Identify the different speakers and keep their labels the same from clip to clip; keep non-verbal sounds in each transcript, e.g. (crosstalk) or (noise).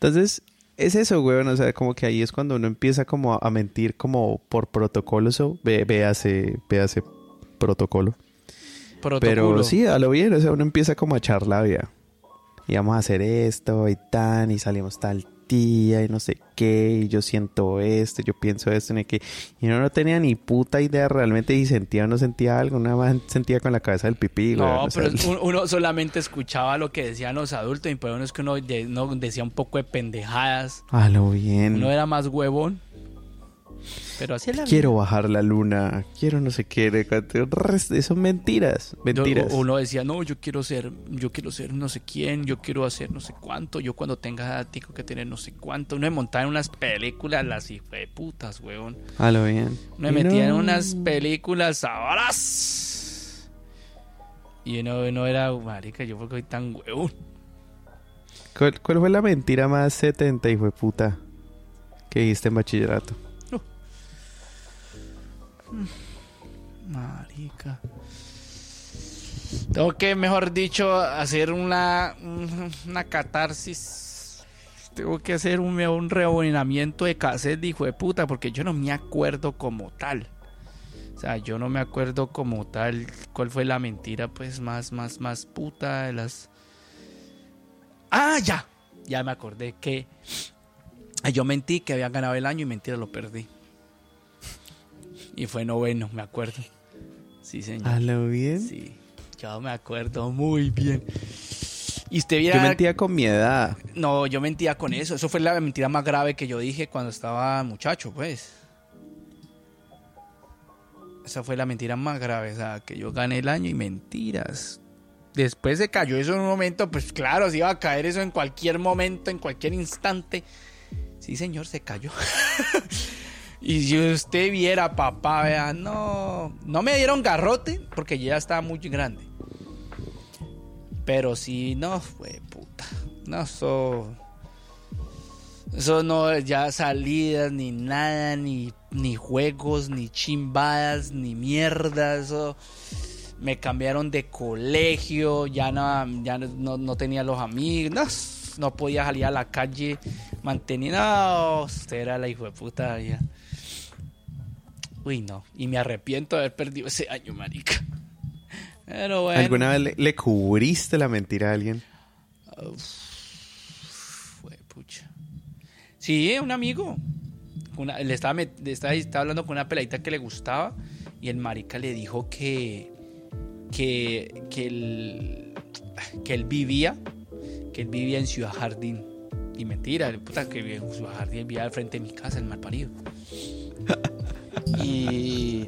Speaker 1: Entonces, es eso, weón. O sea, como que ahí es cuando uno empieza como a mentir como por protocolo. So, ve, véase, véase protocolo.
Speaker 2: Protocolo.
Speaker 1: Pero sí, a lo bien. O sea, uno empieza como a echar labia. Y vamos a hacer esto y tan, y salimos tal y no sé qué, y yo siento esto, yo pienso esto, y que y uno no tenía ni puta idea realmente si sentía o no sentía algo, nada más sentía con la cabeza del pipí.
Speaker 2: No,
Speaker 1: weón, o sea,
Speaker 2: pero un- (laughs) uno solamente escuchaba lo que decían los adultos y por uno es que uno, de- uno decía un poco de pendejadas.
Speaker 1: a lo bien.
Speaker 2: Uno era más huevón. Pero así la.
Speaker 1: Quiero bajar la luna, quiero no sé qué, de son mentiras,
Speaker 2: Yo-
Speaker 1: mentiras.
Speaker 2: uno decía, no, yo quiero ser, yo quiero ser no sé quién, yo quiero hacer no sé cuánto, yo cuando tenga tengo que tener no sé cuánto. Uno me montaba en unas películas, las hijo de putas, weón.
Speaker 1: A lo bien.
Speaker 2: Me metía en
Speaker 1: no.
Speaker 2: unas películas sabrás. Y uno, uno era, marica, yo porque soy tan huevón.
Speaker 1: ¿Cuál, cuál fue la mentira más 70, hijo de puta, que dijiste en bachillerato?
Speaker 2: Marica. Tengo que, mejor dicho, hacer una, una catarsis. Tengo que hacer un, un de cassette hijo de puta, porque yo no me acuerdo como tal. O sea, yo no me acuerdo como tal cuál fue la mentira, pues, más, más, más puta de las. Ah, ya. Ya me acordé que yo mentí que había ganado el año y mentira lo perdí. Y fue noveno, me acuerdo. Sí, señor.
Speaker 1: A lo bien.
Speaker 2: Sí, yo me acuerdo muy bien. Y usted
Speaker 1: Yo
Speaker 2: viera...
Speaker 1: mentía con mi edad.
Speaker 2: No, yo mentía con eso. Eso fue la mentira más grave que yo dije cuando estaba muchacho, pues. Esa fue la mentira más grave, o sea, que yo gané el año y mentiras. Después se cayó eso en un momento, pues claro, se iba a caer eso en cualquier momento, en cualquier instante. Sí, señor, se cayó. (laughs) y si usted viera, papá, vea, no, no me dieron garrote porque ya estaba muy grande. Pero sí, no, fue puta. No, eso. Eso no, ya salidas, ni nada, ni, ni juegos, ni chimbadas, ni mierda. Eso. Me cambiaron de colegio, ya no, ya no, no tenía los amigos, no, no podía salir a la calle, mantenía. No, usted era la hijo de puta. Uy, no. Y me arrepiento de haber perdido ese año, marica. Pero bueno.
Speaker 1: ¿Alguna vez le, le cubriste la mentira a alguien?
Speaker 2: Fue pucha. Sí, un amigo. Una- le estaba, le estaba, estaba hablando con una peladita que le gustaba y el marica le dijo que que que él, que él vivía que él vivía en Ciudad Jardín y mentira, puta que vivía en Ciudad Jardín, vivía al frente de mi casa, el mal parido. (laughs) y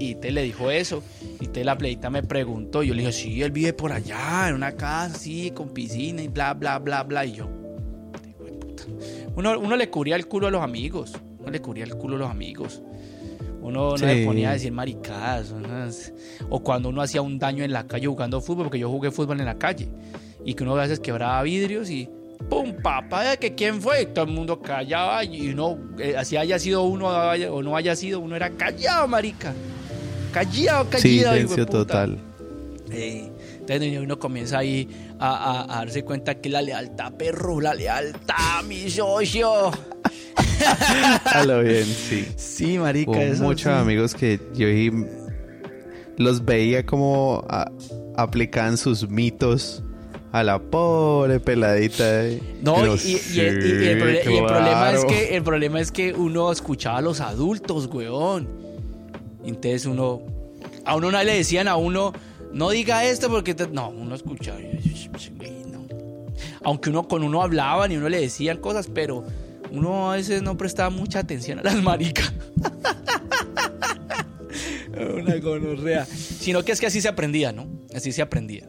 Speaker 2: y te le dijo eso. Y te la pleita me preguntó. Y yo le dije, sí, él vive por allá, en una casa, sí, con piscina y bla, bla, bla, bla. Y yo. Uno, uno le cubría el culo a los amigos. Uno le cubría el culo a los amigos. Uno no
Speaker 1: Sí.
Speaker 2: le ponía a decir maricadas. unas- O cuando uno hacía un daño en la calle jugando fútbol, porque yo jugué fútbol en la calle. Y que uno a veces quebraba vidrios y ¡pum! Papá, que quién fue. Y todo el mundo callaba. Y uno, eh, así haya sido uno haya- o no haya sido, uno era callado, marica. Callado, callado.
Speaker 1: Sí,
Speaker 2: hijo
Speaker 1: total.
Speaker 2: Eh, entonces uno comienza ahí a, a- a darse cuenta que la lealtad, perro, la lealtad, mi socio. (laughs)
Speaker 1: A lo bien, sí.
Speaker 2: Sí, marica,
Speaker 1: Hubo
Speaker 2: eso
Speaker 1: muchos
Speaker 2: sí.
Speaker 1: amigos que yo los veía como aplicaban sus mitos a la pobre peladita. eh.
Speaker 2: No, y, el, prole- y el problema es que el problema es que uno escuchaba a los adultos, weón. Entonces uno a uno no le decían a uno no diga esto porque te-". no, uno escuchaba. no. Aunque uno con uno hablaban y uno le decían cosas, pero uno a veces no prestaba mucha atención a las (laughs) maricas. (laughs) Una gonorrea. Sino que es que así se aprendía, ¿no? Así se aprendía.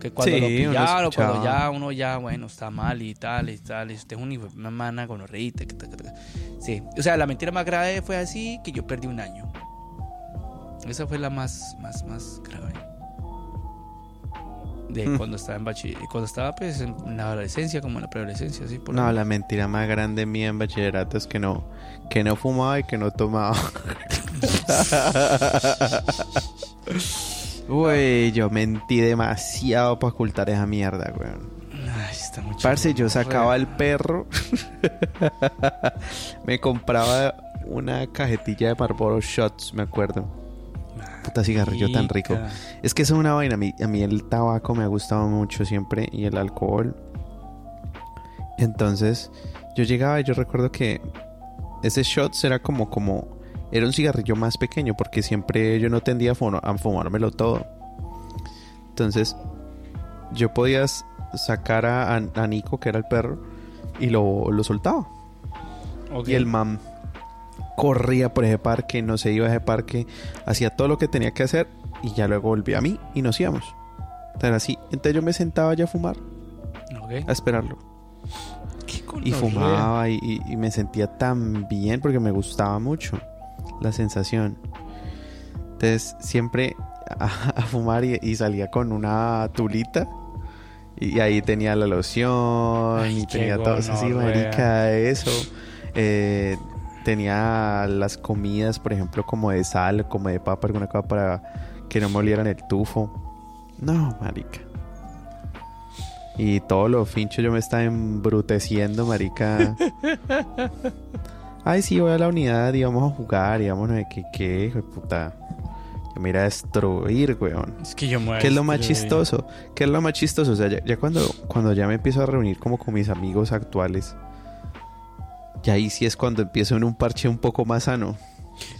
Speaker 2: Que cuando
Speaker 1: Sí,
Speaker 2: lo pillaron, cuando ya uno ya, bueno, está mal y tal y tal, y usted es un hijo una mana ta, que ta. Sí, o sea, la mentira más grave fue así que yo perdí un año. Esa fue la más, más, más grave. De
Speaker 1: Mm.
Speaker 2: cuando estaba en bachiller, cuando estaba pues en la adolescencia, como en la preadolescencia, así por
Speaker 1: No,
Speaker 2: ahí.
Speaker 1: la mentira más grande mía en bachillerato es que no, que no fumaba y que no tomaba. (laughs) (laughs) Güey, yo mentí demasiado para ocultar esa mierda, weón.
Speaker 2: Ay, está muy
Speaker 1: Parce, yo sacaba al perro. (laughs) me compraba una cajetilla de Marlboro Shots, me acuerdo. Puta cigarrillo tan rico. Es que eso es una vaina. A mí, a mí el tabaco me ha gustado mucho siempre y el alcohol. Entonces, yo llegaba y yo recuerdo que ese shots era como, como, era un cigarrillo más pequeño porque siempre yo no tendía a, fumármelo todo. Entonces, yo podía sacar a, Nico, que era el perro, y lo, lo soltaba. Y el man corría por ese parque, no se iba a ese parque, hacía todo lo que tenía que hacer y ya luego volvía a mí y nos íbamos. Era así. Entonces yo me sentaba ya a fumar,
Speaker 2: Ok.
Speaker 1: a esperarlo. Y
Speaker 2: gonorrea.
Speaker 1: fumaba y, y- y me sentía tan bien porque me gustaba mucho la sensación. Entonces siempre a, a fumar y, y salía con una tulita. Y ahí tenía la loción
Speaker 2: Ay,
Speaker 1: y tenía todo eso así, marica, eso. Eh, tenía las comidas, por ejemplo, como de sal, como de papa, alguna cosa para que no me olieran el tufo. No, marica. Y todo lo fincho yo me estaba embruteciendo, marica. (laughs) Ay, sí, voy a la unidad y vamos a jugar y vamos a ver qué, qué, hijo de puta. Yo me iré a destruir, weón.
Speaker 2: Es que yo me voy a
Speaker 1: ¿Qué es lo más
Speaker 2: destruir.
Speaker 1: chistoso? ¿Qué es lo más chistoso? O sea, ya, ya cuando, cuando ya me empiezo a reunir como con mis amigos actuales, ya ahí sí es cuando empiezo en un parche un poco más sano.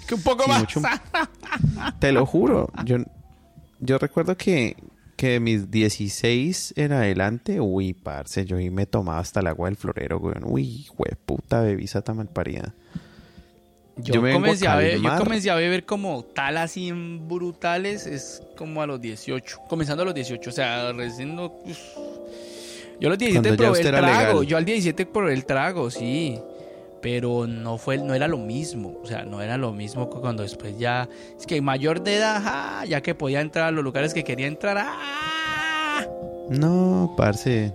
Speaker 2: Que un poco
Speaker 1: Y
Speaker 2: más.
Speaker 1: mucho- (laughs) Te lo juro. Yo, yo recuerdo que, que de mis 16 en adelante, uy, parce, yo ahí me tomaba hasta el agua del florero, weón. Uy, puta bebisa tan mal parida.
Speaker 2: Yo,
Speaker 1: me
Speaker 2: comencé a ver, yo comencé a beber como tal así en brutales es como a los 18, comenzando a los 18, o sea, recién no-. Yo a los 17
Speaker 1: Cuando ya
Speaker 2: probé el trago,
Speaker 1: legal.
Speaker 2: yo al 17 probé el trago, sí. Pero no fue no era lo mismo, o sea, no era lo mismo que cuando después ya es que mayor de edad, ah, ya que podía entrar a los lugares que quería entrar, ah.
Speaker 1: No, parce.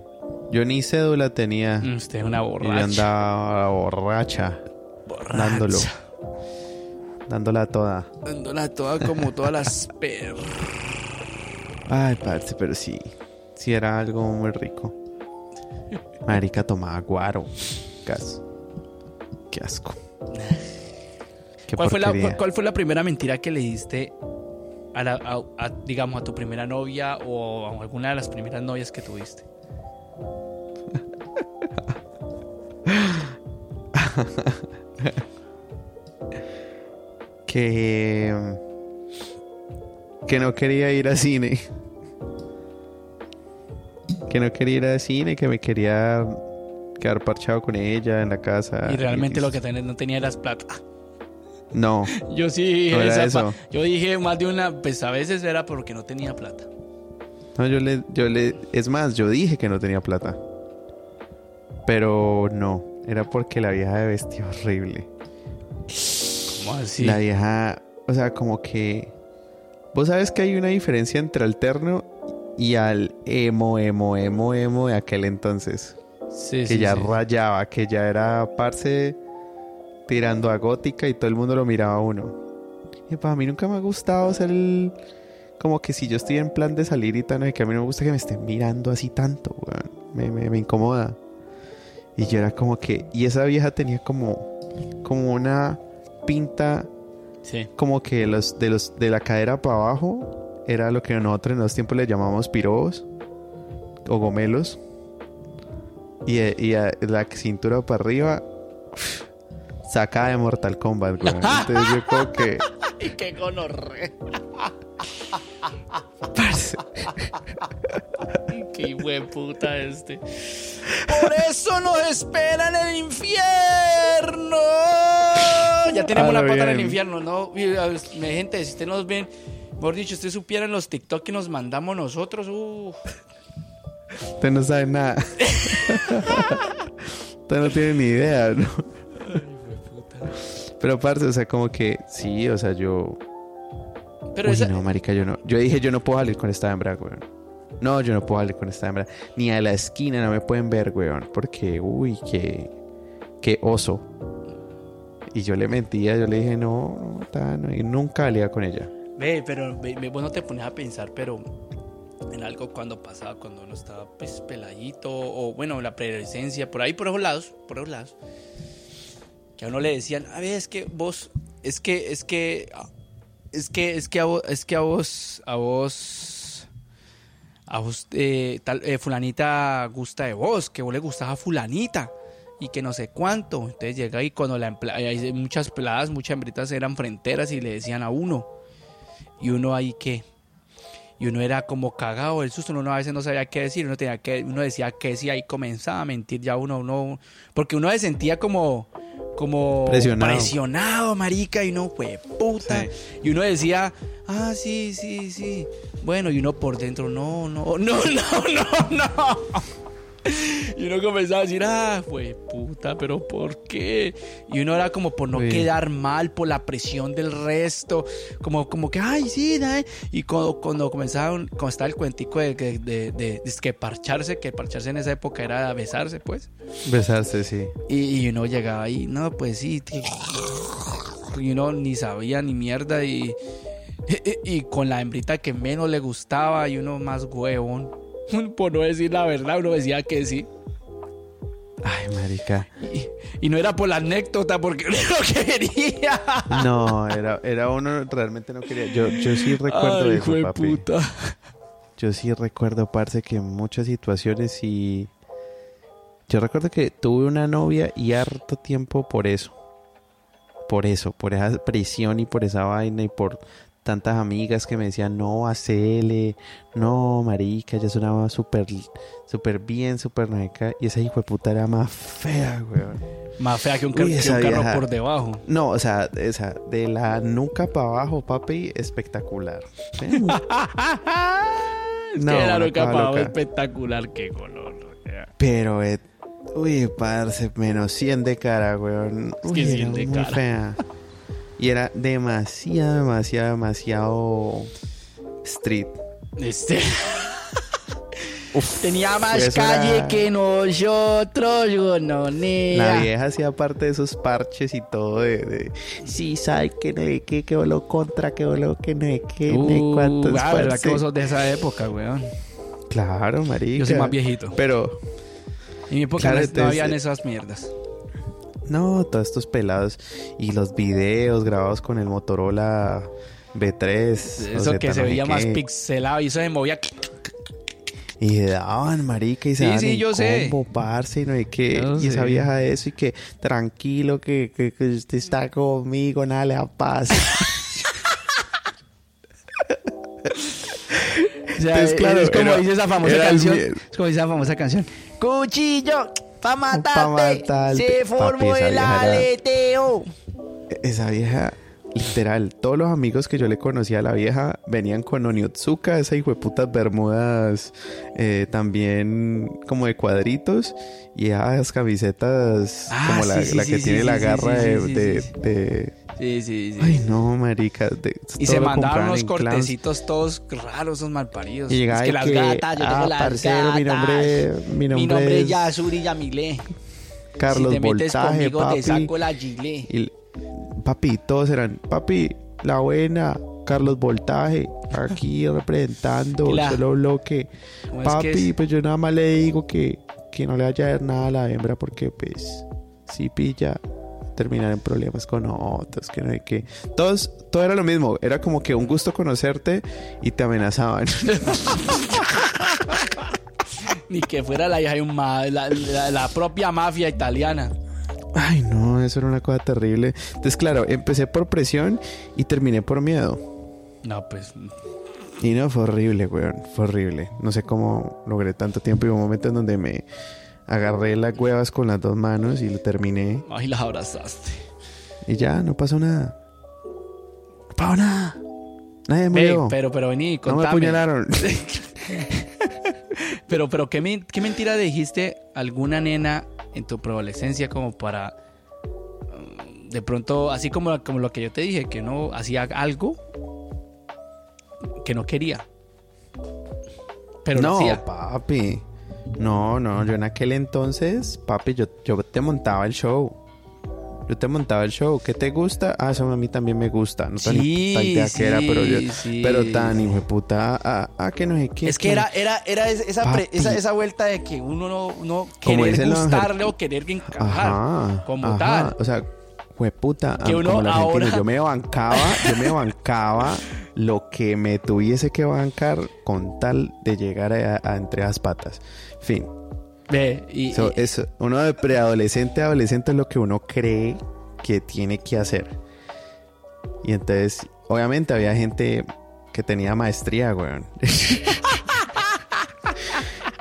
Speaker 1: Yo ni cédula tenía.
Speaker 2: Mm, Usted es una
Speaker 1: Y
Speaker 2: borracha.
Speaker 1: andaba borracha,
Speaker 2: borracha.
Speaker 1: dándolo. dándola toda.
Speaker 2: Dándola toda como todas las (laughs) per...
Speaker 1: Ay, parce, pero sí. Sí era algo muy rico. Marica tomaba guaro. Gas. Qué asco. (laughs) Qué
Speaker 2: ¿Cuál fue, la,
Speaker 1: porquería.
Speaker 2: cuál, cuál fue la primera mentira que le diste a, la, a- a, digamos, a tu primera novia o a alguna de las primeras novias que tuviste? (laughs)
Speaker 1: Que. Que no quería ir al cine. Que no quería ir al cine, que me quería quedar parchado con ella en la casa.
Speaker 2: y realmente lo que tenés no tenía era plata.
Speaker 1: No, (laughs)
Speaker 2: Yo sí dije
Speaker 1: No era eso.
Speaker 2: Yo dije más de una, pues a veces era porque no tenía plata.
Speaker 1: no, yo le, yo le. Es más, yo dije que no tenía plata. Pero no, era porque la vieja me vestía (laughs) horrible.
Speaker 2: ¿Cómo así?
Speaker 1: La vieja, o sea, como que... Vos sabes que hay una diferencia entre alterno y al emo, emo, emo, emo de aquel entonces.
Speaker 2: Sí,
Speaker 1: que
Speaker 2: sí,
Speaker 1: ya
Speaker 2: sí.
Speaker 1: rayaba, que ya era parce tirando a gótica y todo el mundo lo miraba a uno. Y para mí nunca me ha gustado ser el... Como que si yo estoy en plan de salir y sé que a mí no me gusta que me estén mirando así tanto, weón. Me, me, me incomoda. Y yo era como que... Y esa vieja tenía como... Como una pinta
Speaker 2: Sí.
Speaker 1: como que los de los de la cadera para abajo era lo que nosotros en los tiempos le llamamos pirobos o gomelos y, eh, y a la cintura para arriba sacada de Mortal Kombat güey. entonces yo como que (laughs)
Speaker 2: Ay, qué gonorre.
Speaker 1: parce,
Speaker 2: Qué hijo de puta este. Por eso nos espera en el infierno. Ya tenemos una pata en el infierno, ¿no? Gente, si usted nos ven, mejor dicho, usted supiera en los TikTok que nos mandamos nosotros.
Speaker 1: Usted no sabe nada (laughs) usted no tiene ni idea ¿no? pero parce o sea como que sí o sea yo
Speaker 2: pero
Speaker 1: Uy,
Speaker 2: esa,
Speaker 1: no, marica, yo no. Yo dije, yo no puedo salir con esta hembra, weón. No, yo no puedo salir con esta hembra. Ni a la esquina no me pueden ver, weón. Porque, uy, qué, qué oso. Y yo le mentía, yo le dije, no, no, ta, no, y nunca salía con ella.
Speaker 2: ve, pero ve, ve, vos no te pones a pensar, pero Era algo cuando pasaba, cuando uno estaba pues peladito, o bueno, la preadolescencia, por ahí, por esos lados, por esos lados. Que a uno le decían, a ver, es que vos, es que, es que, es que, es que a vos, es que a vos, a vos, a vos, eh, eh, fulanita gusta de vos, que vos le gustas a fulanita y que no sé cuánto. Entonces llega y cuando la hay muchas peladas, muchas hembritas eran fronteras y le decían a uno. Y uno ahí que. Y uno era como cagado del susto, uno a veces no sabía qué decir, uno tenía que, uno decía que sí, ahí comenzaba a mentir ya uno, uno, porque uno se sentía como, como
Speaker 1: Presionado.
Speaker 2: presionado, marica, y uno fue puta,
Speaker 1: Sí.
Speaker 2: y uno decía, ah, sí, sí, sí, bueno, y uno por dentro, no, no, (laughs) no, no, no, no. (laughs) Y uno comenzaba a decir, ah, fue puta, pero ¿por qué? Y uno era como por no quedar mal, por la presión del resto, como, como que, ay, sí, dai". Y cuando, cuando comenzaron, cuando estaba el cuentico de, de, de, de- que parcharse, que parcharse en esa época era besarse, pues.
Speaker 1: Besarse, sí.
Speaker 2: Y, y uno llegaba ahí, no, pues sí. Y uno ni sabía ni mierda y, (laughs) y, y con la hembrita que menos le gustaba y uno más huevón. (laughs) Por no decir la verdad, uno decía que sí.
Speaker 1: Ay, marica.
Speaker 2: Y, y no era por la anécdota, porque uno (laughs) no quería.
Speaker 1: No, era, era uno realmente no quería. Yo, yo sí recuerdo
Speaker 2: Ay,
Speaker 1: eso, papi.
Speaker 2: puta.
Speaker 1: Yo sí recuerdo, parce, que en muchas situaciones y... Yo recuerdo que tuve una novia y harto tiempo por eso. Por eso, por esa presión y por esa vaina y por tantas amigas que me decían, no, hacele, no, marica, ya sonaba súper, súper bien, súper neca. Y esa hijo de puta era más fea, weón.
Speaker 2: Más fea que un, car-
Speaker 1: Uy,
Speaker 2: que un carro
Speaker 1: vieja.
Speaker 2: por debajo.
Speaker 1: No, o sea, esa, de la nuca para abajo, papi, espectacular. ¿Eh? (laughs)
Speaker 2: es
Speaker 1: No,
Speaker 2: que loca
Speaker 1: cosa
Speaker 2: para
Speaker 1: loca.
Speaker 2: espectacular, qué color. sea.
Speaker 1: Pero, eh, uy, parce, menos 100 de cara, weón.
Speaker 2: Es
Speaker 1: Uy,
Speaker 2: que
Speaker 1: era
Speaker 2: 100 de
Speaker 1: muy
Speaker 2: cara.
Speaker 1: fea. (laughs) Y era demasiado, demasiado, demasiado street.
Speaker 2: Este. (laughs)
Speaker 1: Uf,
Speaker 2: Tenía más
Speaker 1: eso
Speaker 2: calle que nosotros, gononea.
Speaker 1: La vieja hacía parte de esos parches y todo de, de sí, sabe que no hay que, que voló contra, que voló que no hay que, no
Speaker 2: Uh,
Speaker 1: cuántos,
Speaker 2: ah, verdad que vos sos de esa época, weón.
Speaker 1: Claro, marica.
Speaker 2: Yo soy más viejito.
Speaker 1: Pero,
Speaker 2: En mi época
Speaker 1: Claro,
Speaker 2: no, no
Speaker 1: entonces,
Speaker 2: habían
Speaker 1: eh,
Speaker 2: esas mierdas.
Speaker 1: No, todos estos pelados y los videos grabados con el Motorola B3. o
Speaker 2: Eso que se veía más pixelado y eso se movía.
Speaker 1: Y daban, marica, y se
Speaker 2: Sí,
Speaker 1: daban
Speaker 2: sí, yo sé.
Speaker 1: combo, parce, y no hay que...
Speaker 2: Yo
Speaker 1: y esa
Speaker 2: sé.
Speaker 1: vieja de eso, y que tranquilo, que, que, que usted está conmigo, nada le da paz. (laughs)
Speaker 2: O sea,
Speaker 1: Entonces, claro,
Speaker 2: es como
Speaker 1: era-
Speaker 2: dice esa famosa canción. Es como dice esa famosa canción. Cuchillo, pa' matarte.
Speaker 1: Pa' matarte.
Speaker 2: Se formó
Speaker 1: Papi,
Speaker 2: el
Speaker 1: vieja era-
Speaker 2: aleteo.
Speaker 1: esa vieja, literal, todos los amigos que yo le conocía a la vieja venían con Oniotsuka, esa hijo de putas bermudas eh, también como de cuadritos y esas camisetas
Speaker 2: Ah,
Speaker 1: como la,
Speaker 2: sí, sí,
Speaker 1: la que tiene la garra de,
Speaker 2: sí, sí,
Speaker 1: de-
Speaker 2: sí.
Speaker 1: de-
Speaker 2: Sí, sí, sí.
Speaker 1: Ay, no, marica. de-
Speaker 2: y se
Speaker 1: compraban
Speaker 2: unos cortecitos todos raros, esos malparidos.
Speaker 1: Y llegaba
Speaker 2: es que las
Speaker 1: que,
Speaker 2: gatas, yo tengo
Speaker 1: ah,
Speaker 2: las
Speaker 1: parcero, mi nombre, mi nombre,
Speaker 2: Mi nombre
Speaker 1: es
Speaker 2: es Yasuri Yamile.
Speaker 1: Carlos
Speaker 2: si te metes
Speaker 1: Voltaje,
Speaker 2: conmigo,
Speaker 1: papi.
Speaker 2: te saco la gilet.
Speaker 1: Y, papi, todos eran, papi, la buena, Carlos Voltaje, aquí (laughs) representando,
Speaker 2: la-
Speaker 1: solo bloque.
Speaker 2: ¿Cómo es que
Speaker 1: Papi,
Speaker 2: es?
Speaker 1: pues yo nada más le digo que, que no le vaya a dar nada a la hembra porque pues si pilla terminar en problemas con otros, que no hay que... Todos, todo era lo mismo, era como que un gusto conocerte y te amenazaban. (laughs)
Speaker 2: Ni que fuera la hija de un ma- la, la- la propia mafia italiana.
Speaker 1: Ay, no, eso era una cosa terrible. Entonces, claro, empecé por presión y terminé por miedo.
Speaker 2: No, pues.
Speaker 1: Y no, fue horrible, weón. Fue horrible. No sé cómo logré tanto tiempo. Y hubo un momento en donde me agarré las huevas con las dos manos y lo terminé.
Speaker 2: Ay, las abrazaste.
Speaker 1: Y ya, no pasó nada. No pasó nada. Nadie murió.
Speaker 2: pero, pero vení,
Speaker 1: no me
Speaker 2: contame.
Speaker 1: apuñalaron. (laughs)
Speaker 2: Pero, pero, ¿qué, men- ¿qué mentira dijiste alguna nena en tu preadolescencia como para... um, De pronto, así como, como lo que yo te dije, que no hacía algo que no quería. Pero
Speaker 1: no, papi. No, no, yo en aquel entonces, papi, yo, yo te montaba el show. Yo te montaba el show. ¿Qué te gusta? Ah, eso a mí también me gusta. No tengo
Speaker 2: Sí,
Speaker 1: idea qué era, pero yo...
Speaker 2: sí.
Speaker 1: Pero tan, hijo de puta... Ah, ah, que no sé qué.
Speaker 2: Es que era, era, era es- esa, pre- esa, esa vuelta de que uno no, no querer gustarle o querer encajar.
Speaker 1: Ajá.
Speaker 2: como
Speaker 1: ajá.
Speaker 2: tal.
Speaker 1: O sea, puta,
Speaker 2: Que uno
Speaker 1: como argentino,
Speaker 2: ahora-
Speaker 1: yo me bancaba, yo me (laughs) bancaba lo que me tuviese que bancar con tal de llegar a, a entre las patas. Fin.
Speaker 2: Ve, y,
Speaker 1: So,
Speaker 2: y-
Speaker 1: eso, uno de preadolescente a adolescente es lo que uno cree que tiene que hacer. Y entonces, obviamente había gente que tenía maestría, weón. (laughs)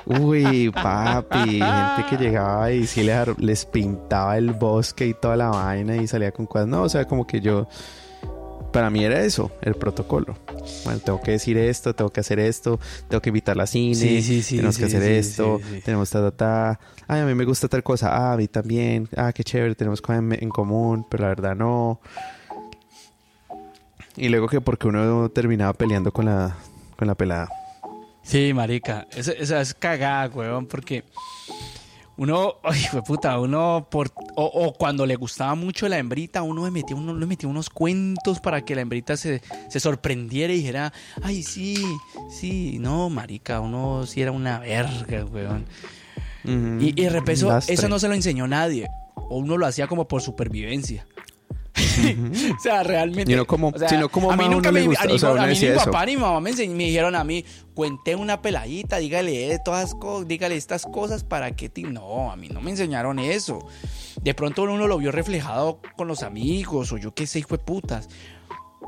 Speaker 1: Uy, papi, gente que llegaba y sí les, les pintaba el bosque y toda la vaina y salía con cuadros. No, o sea, como que yo, para mí era eso, el protocolo. Bueno, tengo que decir esto, tengo que hacer esto, tengo que invitarla a cine,
Speaker 2: Sí, sí, sí,
Speaker 1: tenemos que hacer esto, tenemos ta, ta, ta. Ay, a mí me gusta tal cosa, ah, a mí también, ah, qué chévere, tenemos cosas en, en común, pero la verdad no. Y luego que porque uno terminaba peleando con la, con la pelada.
Speaker 2: Sí, marica. Esa, esa es cagada, weón, porque uno, (laughs) ay, fue puta, uno por o, o cuando le gustaba mucho la hembrita, uno le metía, uno le metía unos cuentos para que la hembrita se, se sorprendiera y dijera, ay, sí, sí, no, marica, uno sí era una verga, weón. Y, y de repente eso,
Speaker 1: Lastre.
Speaker 2: eso no se lo enseñó nadie. O uno lo hacía como por supervivencia. (laughs) o sea, realmente.
Speaker 1: Y no como-
Speaker 2: o sea,
Speaker 1: sino como
Speaker 2: a mí nunca me,
Speaker 1: gusta,
Speaker 2: a,
Speaker 1: o sea,
Speaker 2: a mí mi
Speaker 1: eso.
Speaker 2: papá ni mi mamá me, me dijeron a mí, cuente una peladita, dígale eh, todas dígale estas cosas para que ti-". No, a mí no me enseñaron eso. De pronto uno lo vio reflejado con los amigos o yo qué sé, hijo de putas.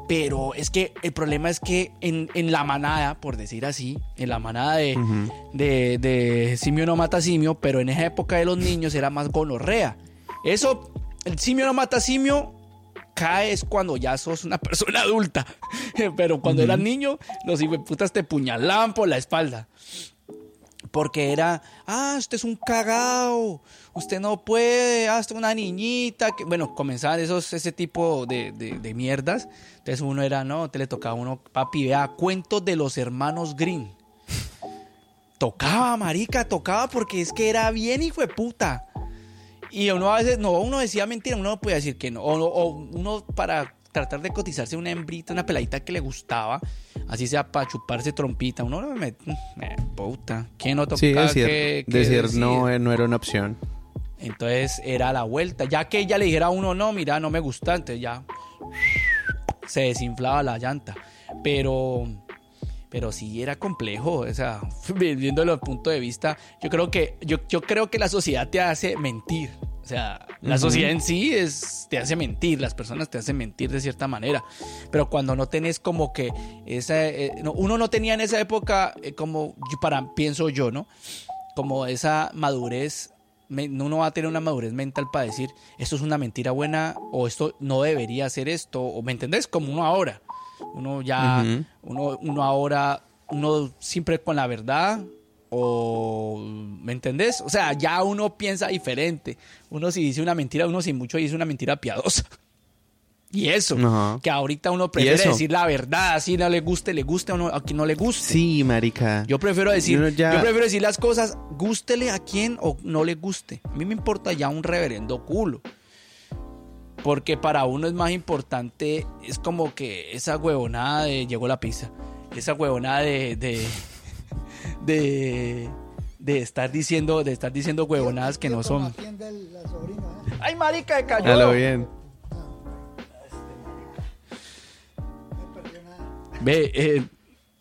Speaker 2: Pero es que el problema es que en, en la manada, por decir así, en la manada de,
Speaker 1: Ujú.
Speaker 2: de, de simio no mata simio, pero en esa época de los niños era más gonorrea. Eso, el simio no mata simio, cae es cuando ya sos una persona adulta. (laughs) Pero cuando eras niño, los putas te puñalaban por la espalda. Porque era, ah, usted es un cagao, usted no puede, ah, usted es una niñita. Que... Bueno, comenzaban esos, ese tipo de, de- de mierdas. Entonces uno era, no, te le tocaba a uno, papi, vea, cuentos de los hermanos Green. Tocaba, marica, tocaba porque es que era bien hijo de puta. Y uno a veces, no, uno decía mentira, uno no podía decir que no. O, o uno para tratar de cotizarse una hembrita, una peladita que le gustaba, así sea para chuparse trompita, uno no me... me puta, ¿quién no tocaba
Speaker 1: Sí, decir? no, eh, no era una opción.
Speaker 2: Entonces era la vuelta. Ya que ella le dijera a uno, no, mira, no me gusta, entonces ya se desinflaba la llanta. Pero, pero sí era complejo. O sea, (laughs) viéndolo desde el punto de vista, yo creo que, yo, yo creo que la sociedad te hace mentir. O sea, la sociedad en sí es, te hace mentir, las personas te hacen mentir de cierta manera. Pero cuando no tenés como que esa, eh, no, uno no tenía en esa época, eh, como yo para, pienso yo, ¿no? Como esa madurez, me- uno va a tener una madurez mental para decir, esto es una mentira buena o esto no debería ser esto, o me entendés, como uno ahora. Uno ya, uno, uno ahora, uno siempre con la verdad, o ¿me entendés? O sea, ya uno piensa diferente. Uno si dice una mentira, uno si mucho dice una mentira piadosa. Y eso,
Speaker 1: Ajá.
Speaker 2: que ahorita uno prefiere decir la verdad, así no le guste, le guste o no, a quien no le guste.
Speaker 1: Sí, marica.
Speaker 2: Yo prefiero decir,
Speaker 1: ya-
Speaker 2: yo prefiero decir las cosas, gústele a quien o no le guste. A mí me importa ya un reverendo culo. Porque para uno es más importante, es como que esa huevonada de llegó la pizza. Esa huevonada de de, de de estar diciendo, de estar diciendo huevonadas que no son.
Speaker 3: ¿eh?
Speaker 2: ¡Ay, marica, de cayó!
Speaker 1: A lo bien.
Speaker 3: No perdió nada.
Speaker 2: Ve, eh,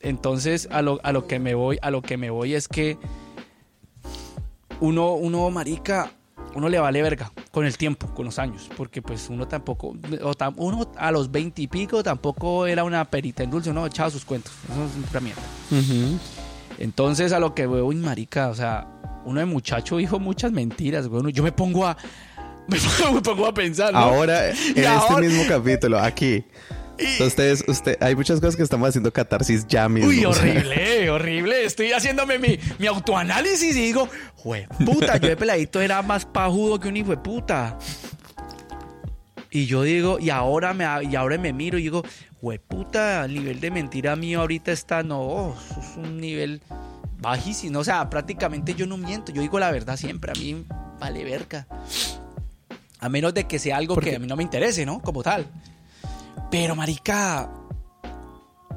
Speaker 2: entonces a lo, a lo que me voy, a lo que me voy es que uno, uno, marica, uno le vale verga con el tiempo, con los años, porque pues uno tampoco, o tam- uno a los veinte y pico tampoco era una perita en dulce, uno echaba sus cuentos, eso es una mierda. Entonces a lo que veo, uy, marica, o sea, uno de muchacho dijo muchas mentiras, güey. Yo me pongo a, (laughs) me pongo a pensar, ¿no?
Speaker 1: Ahora, en
Speaker 2: Y
Speaker 1: este
Speaker 2: ahora-
Speaker 1: mismo capítulo, aquí. Ustedes, usted, hay muchas cosas que estamos haciendo catarsis ya mismo.
Speaker 2: Uy, (laughs) horrible, horrible. Estoy haciéndome mi, mi autoanálisis y digo, jue puta, yo de peladito era más pajudo que un hijo de puta. Y yo digo, y ahora me, y ahora me miro y digo, jue puta, el nivel de mentira mío ahorita está, no, es un nivel bajísimo. O sea, prácticamente yo no miento, yo digo la verdad siempre, a mí vale verga. A menos de que sea algo
Speaker 1: Porque-
Speaker 2: que a mí no me interese, ¿no? Como tal. Pero, marica...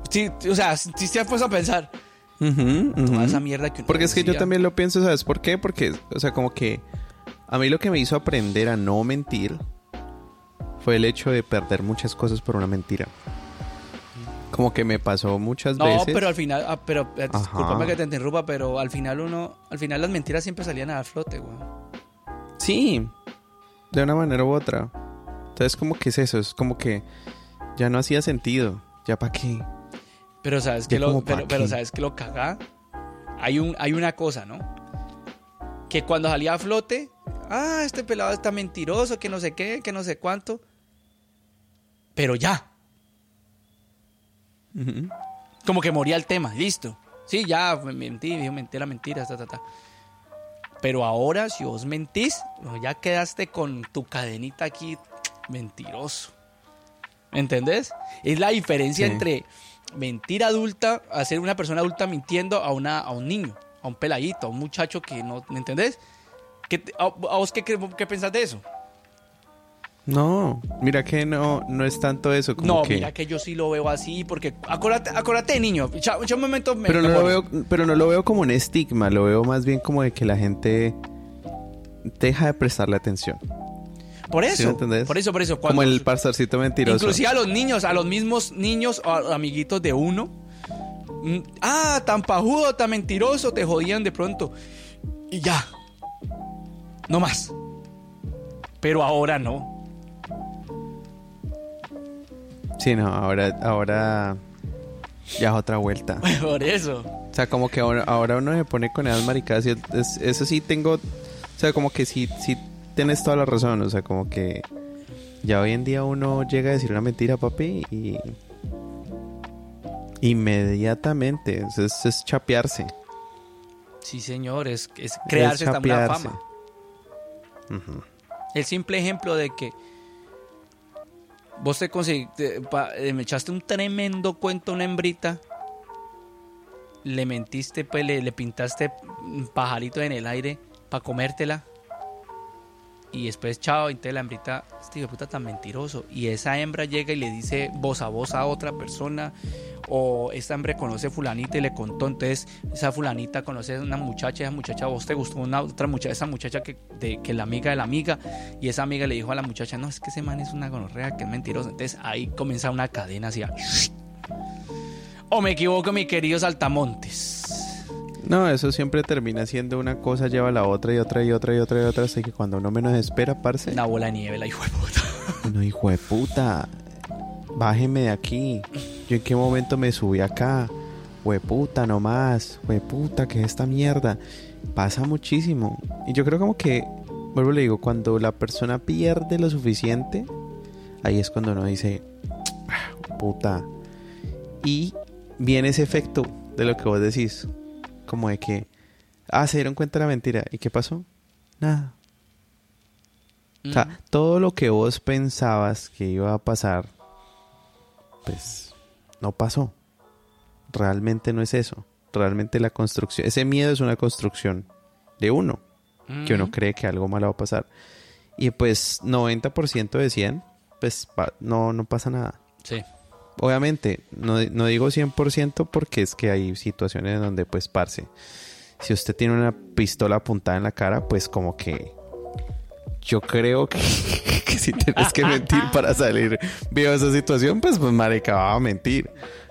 Speaker 2: Sí, o sea, si te has puesto a pensar... Toda esa mierda que uno
Speaker 1: Porque es que yo también lo pienso, ¿sabes por qué? Porque, o sea, como que a mí lo que me hizo aprender a no mentir fue el hecho de perder muchas cosas por una mentira. Como que me pasó muchas
Speaker 2: No,
Speaker 1: veces.
Speaker 2: pero al final... ah, pero, eh, discúlpame que te interrumpa, pero al final uno... Al final las mentiras siempre salían a flote, güey.
Speaker 1: Sí, de una manera u otra. Entonces, como que es eso, es como que ya no hacía sentido. ¿Ya para qué?
Speaker 2: Pero sabes que lo, pero, sabes que lo caga. Hay un, hay una cosa, ¿no? Que cuando salía a flote, ah, este pelado está mentiroso, que no sé qué, que no sé cuánto. Pero ya, como que moría el tema, listo. Sí, ya, me mentí, dije mentira, mentira, ta, ta, ta. Pero ahora, si vos mentís, ya quedaste con tu cadenita aquí, mentiroso. ¿Me entendés? Es la diferencia
Speaker 1: Sí.
Speaker 2: entre mentira adulta, a ser una persona adulta mintiendo a, una, a un niño, a un peladito, a un muchacho que no, ¿me entendés? ¿Qué a, a vos qué, qué, pensás de eso?
Speaker 1: No, mira que no, no es tanto eso. Como
Speaker 2: no,
Speaker 1: que...
Speaker 2: mira que yo sí lo veo así, porque acuérdate, acuérdate niño, ya, ya un momento me-
Speaker 1: Pero no, lo veo, pero no lo veo como un estigma, lo veo más bien como de que la gente deja de prestarle atención.
Speaker 2: Por
Speaker 1: ¿Sí
Speaker 2: eso,
Speaker 1: me entendés?
Speaker 2: por eso, por eso.
Speaker 1: como el pastorcito mentiroso.
Speaker 2: Inclusive a los niños, a los mismos niños o amiguitos de uno. mm, Ah, tan pajudo, tan mentiroso, te jodían de pronto. Y ya. No más. Pero ahora no.
Speaker 1: Sí, no, ahora, ahora ya es otra vuelta. (laughs)
Speaker 2: Por eso.
Speaker 1: O sea, como que ahora, ahora uno se pone con esas maricadas y es- eso sí tengo, o sea, como que sí, sí tienes toda la razón, o sea, como que ya hoy en día uno llega a decir una mentira, papi, y inmediatamente, es, es chapearse.
Speaker 2: Sí, señor, es, es crearse
Speaker 1: es
Speaker 2: esta
Speaker 1: chapearse.
Speaker 2: fama. El simple ejemplo de que vos te conseguiste, eh, me echaste un tremendo cuento a una hembrita, le mentiste, pues le, le pintaste un pajarito en el aire para comértela y después chao, entonces la hembrita, este hijo de puta tan mentiroso y esa hembra llega y le dice voz a voz a otra persona o esta hembra conoce fulanita y le contó, entonces esa fulanita conoce a una muchacha, esa muchacha a vos te gustó una otra muchacha, esa muchacha que, de, que la amiga de la amiga y esa amiga le dijo a la muchacha, no, es que ese man es una gonorrea, que es mentiroso, entonces ahí comienza una cadena hacia... O me equivoco, mi querido Saltamontes.
Speaker 1: No, eso siempre termina siendo una cosa, lleva a la otra y otra y otra y otra y otra, así que cuando uno menos espera, parce.
Speaker 2: Una bola de nieve, la hijo de puta. (laughs)
Speaker 1: No, hijo de puta. Bájeme de aquí. Yo en qué momento me subí acá. Hueputa nomás. Hueputa, ¿qué es esta mierda? Pasa muchísimo. Y yo creo como que, vuelvo y le digo, cuando la persona pierde lo suficiente, ahí es cuando uno dice, "Ah, puta. Y viene ese efecto de lo que vos decís. Como de que, ah, se dieron cuenta de la mentira. ¿Y qué pasó? Nada. O sea, todo lo que vos pensabas que iba a pasar, pues no pasó. Realmente no es eso. Realmente la construcción, ese miedo es una construcción de uno, que uno
Speaker 2: Ujú.
Speaker 1: cree que algo malo va a pasar. Y pues 90% de 100, pues no, no pasa nada.
Speaker 2: Sí.
Speaker 1: Obviamente, no, no digo 100% porque es que hay situaciones donde pues parce. Si usted tiene una pistola apuntada en la cara, pues como que yo creo que, (laughs) que si tienes que mentir para salir vivo de esa situación, pues pues marica va a mentir.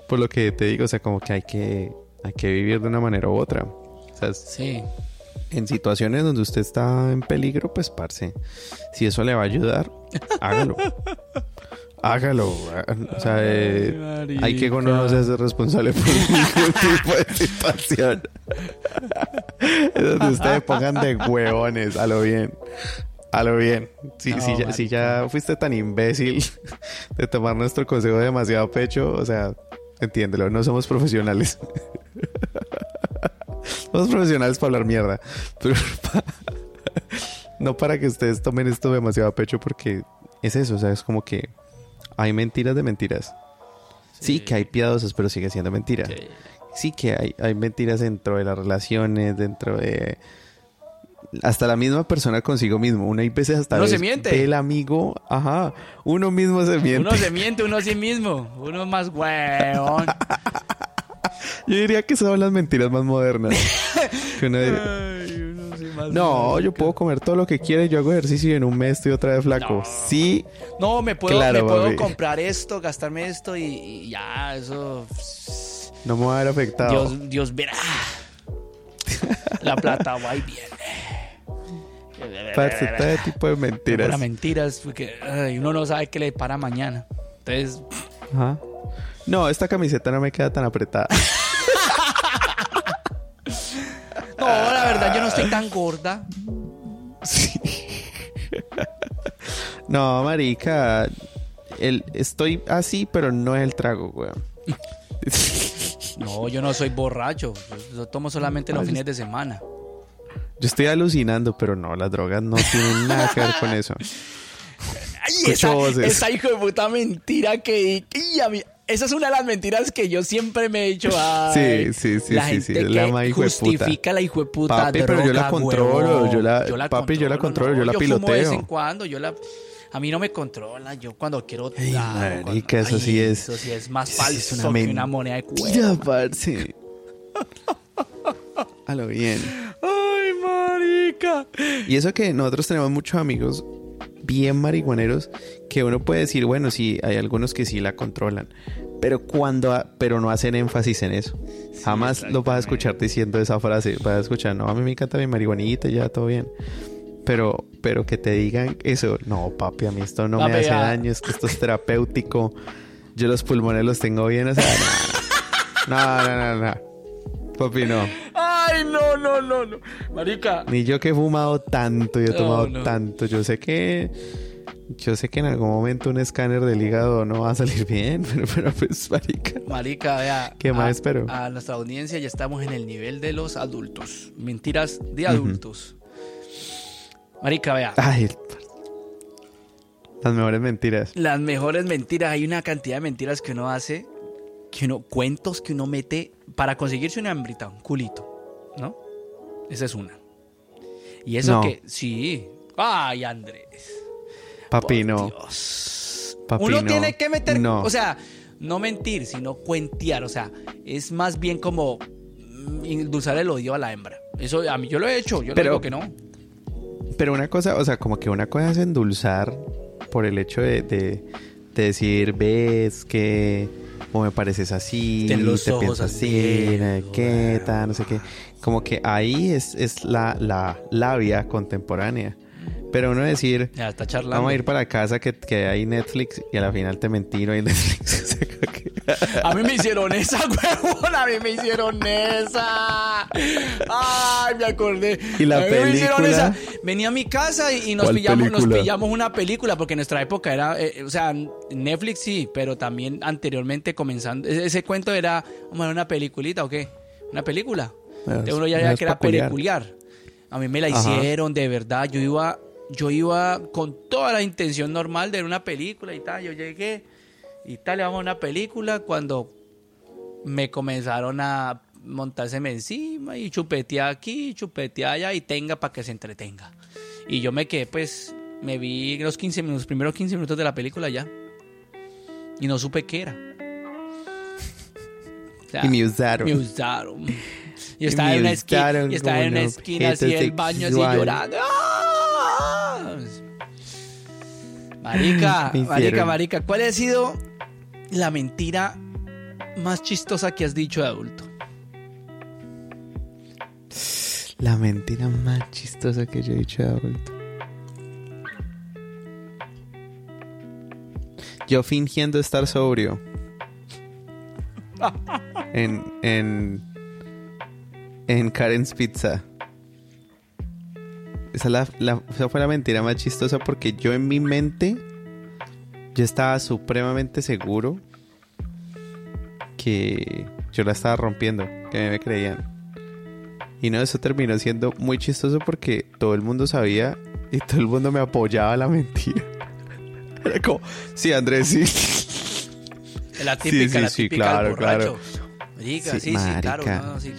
Speaker 1: Por lo que te digo, o sea, como que hay que hay que vivir de una manera u otra. O sea,
Speaker 2: Sí.
Speaker 1: en situaciones donde usted está en peligro, pues parce, si eso le va a ayudar, hágalo. (laughs) hágalo. O sea, eh, hay que uno no se hace responsable por ningún tipo de situación. Es donde (laughs) ustedes pongan de huevones, a lo bien. A lo bien. Si,
Speaker 2: No,
Speaker 1: si, ya, si ya fuiste tan imbécil de tomar nuestro consejo demasiado a pecho, o sea, entiéndelo, no somos profesionales. (laughs) somos profesionales para hablar mierda. Pero no para que ustedes tomen esto demasiado a pecho porque es eso, o sea, es como que hay mentiras de mentiras. Sí, que hay piadosas, pero sigue siendo mentira.
Speaker 2: Sí.
Speaker 1: Sí que hay, hay mentiras dentro de las relaciones, dentro de hasta la misma persona consigo mismo. Una hay veces hasta
Speaker 2: Uno se
Speaker 1: ves
Speaker 2: miente.
Speaker 1: El amigo, ajá, uno mismo se miente.
Speaker 2: Uno se miente uno a sí mismo. Uno es más weón. (laughs)
Speaker 1: Yo diría que son las mentiras más modernas. (laughs) Que uno diría,
Speaker 2: uno más
Speaker 1: no, yo puedo comer todo lo que quiera y yo hago ejercicio y en un mes estoy otra vez flaco.
Speaker 2: No.
Speaker 1: Sí,
Speaker 2: No, me puedo,
Speaker 1: Claro,
Speaker 2: me puedo
Speaker 1: papi.
Speaker 2: comprar esto, gastarme esto y, y ya, eso.
Speaker 1: no me va a ver afectado.
Speaker 2: Dios, Dios verá. La plata va y viene.
Speaker 1: Parce, todo tipo de mentiras.
Speaker 2: Pura mentiras, porque ay, uno no sabe qué le para mañana. Entonces,
Speaker 1: Ajá. No, esta camiseta no me queda tan apretada.
Speaker 2: Verdad, yo no estoy tan gorda.
Speaker 1: Sí. (laughs) No, marica. El, estoy así, pero no es el trago, weón. (laughs)
Speaker 2: No, yo no soy borracho. Yo, tomo solamente los
Speaker 1: Ay,
Speaker 2: fines de semana.
Speaker 1: Yo estoy alucinando, pero no, las drogas no tienen nada que ver con eso. (laughs)
Speaker 2: Ay, esa, esa hijo de puta mentira que... y a mí- esa es una de las mentiras que yo siempre me he dicho. ay,
Speaker 1: Sí, sí, sí,
Speaker 2: la
Speaker 1: sí,
Speaker 2: gente
Speaker 1: sí,
Speaker 2: que
Speaker 1: la más hijo de puta.
Speaker 2: justifica la hijo de puta
Speaker 1: Papi, pero yo la
Speaker 2: droga,
Speaker 1: controlo,
Speaker 2: huevón.
Speaker 1: yo la- papi, yo la controlo, yo la
Speaker 2: Fumo de vez
Speaker 1: piloteo.
Speaker 2: en cuando, yo la... A mí no me controla, yo cuando quiero...
Speaker 1: Ay,
Speaker 2: ah,
Speaker 1: marica,
Speaker 2: cuando-
Speaker 1: eso
Speaker 2: ay,
Speaker 1: sí es-
Speaker 2: Eso sí es más
Speaker 1: sí es
Speaker 2: falso
Speaker 1: una
Speaker 2: que una moneda de cuero.
Speaker 1: parce. (laughs) A lo bien.
Speaker 2: Ay, marica.
Speaker 1: Y eso que nosotros tenemos muchos amigos bien marihuaneros que uno puede decir, bueno, sí, hay algunos que sí la controlan, pero cuando pero no hacen énfasis en eso. Jamás lo vas a escuchar diciendo esa frase, vas a escuchar, no, a mí me encanta mi marihuanita, ya todo bien. Pero pero que te digan eso, no, papi, a mí esto no me hace
Speaker 2: ya.
Speaker 1: daño, es que esto es terapéutico. Yo los pulmones los tengo bien, o sea, no, no, no, no. no. Papi, no.
Speaker 2: Ay, no, no, no, no. Marica,
Speaker 1: Ni yo que he fumado tanto y he tomado
Speaker 2: no.
Speaker 1: tanto. Yo sé que. Yo sé que en algún momento un escáner del hígado no va a salir bien, (laughs) pero, pero pues, marica.
Speaker 2: Marica, vea.
Speaker 1: ¿Qué más espero?
Speaker 2: A nuestra audiencia ya estamos en el nivel de los adultos. Mentiras de adultos. Marica, vea.
Speaker 1: Ay, las mejores mentiras.
Speaker 2: Las mejores mentiras. Hay una cantidad de mentiras que uno hace. Que uno, cuentos que uno mete para conseguirse una hembrita, un culito. Esa es una. Y eso
Speaker 1: No.
Speaker 2: que. Sí. Ay, Andrés.
Speaker 1: Papi, no.
Speaker 2: Dios.
Speaker 1: Papi,
Speaker 2: Uno
Speaker 1: no.
Speaker 2: tiene que meter,
Speaker 1: No.
Speaker 2: o sea, no mentir, sino cuentear. O sea, es más bien como mm, endulzar el odio a la hembra. Eso a mí yo lo he hecho, yo
Speaker 1: Pero-
Speaker 2: no digo que no.
Speaker 1: Pero una cosa, o sea, como que una cosa es endulzar por el hecho de, de, de decir, ves que. O me pareces así,
Speaker 2: Ten los
Speaker 1: te
Speaker 2: ojos
Speaker 1: pienso
Speaker 2: al
Speaker 1: así, sé qué, tal, no sé qué. Como que ahí es, es la, la labia contemporánea. Pero uno decir,
Speaker 2: Ya está charlando.
Speaker 1: Vamos a ir para casa que, que hay Netflix y a la final te mentí, no hay (laughs) Netflix. (laughs)
Speaker 2: A mí me hicieron esa, (laughs) huevón. A mí me hicieron esa. Ay, me acordé.
Speaker 1: ¿Y la
Speaker 2: a mí me hicieron esa. Venía a mi casa y, y nos,
Speaker 1: ¿Cuál
Speaker 2: pillamos, nos pillamos una película, porque en nuestra época era, eh, o sea, Netflix sí, pero también anteriormente comenzando. Ese, ese cuento era, vamos a ver una peliculita o qué? ¿Una película? Uno ya
Speaker 1: es
Speaker 2: que era
Speaker 1: peculiar.
Speaker 2: A mí me la
Speaker 1: Ajá.
Speaker 2: hicieron, de verdad. Yo iba, yo iba con toda la intención normal de ver una película y tal. Yo llegué y tal, le vamos a una película cuando me comenzaron a montárseme encima y chupetear aquí, chupetear allá y tenga para que se entretenga. Y yo me quedé, pues, me vi los 15 minutos, los primeros 15 minutos de la película ya. Y no supe qué era. (laughs) O sea,
Speaker 1: Y me usaron.
Speaker 2: me usaron. Y estaba en una esquina, y estaba en una
Speaker 1: un
Speaker 2: esquina así del baño así llorando. ¡Ah! Marica, (laughs) marica, marica, ¿cuál ha sido la mentira más chistosa que has dicho de adulto?
Speaker 1: La mentira más chistosa que yo he dicho de adulto. Yo fingiendo estar sobrio. (laughs) En, en, en Karen's Pizza. Esa, la- la- esa fue la mentira más chistosa porque yo en mi mente, yo estaba supremamente seguro que yo la estaba rompiendo, que me creían. Y no, eso terminó siendo muy chistoso porque todo el mundo sabía y todo el mundo me apoyaba la mentira. (laughs) Era como, sí, Andrés, sí. (laughs)
Speaker 2: La típica,
Speaker 1: sí,
Speaker 2: la
Speaker 1: sí,
Speaker 2: típica
Speaker 1: claro,
Speaker 2: borracho.
Speaker 1: claro. Sí,
Speaker 2: sí, sí, claro.
Speaker 1: marica.
Speaker 2: no, sí.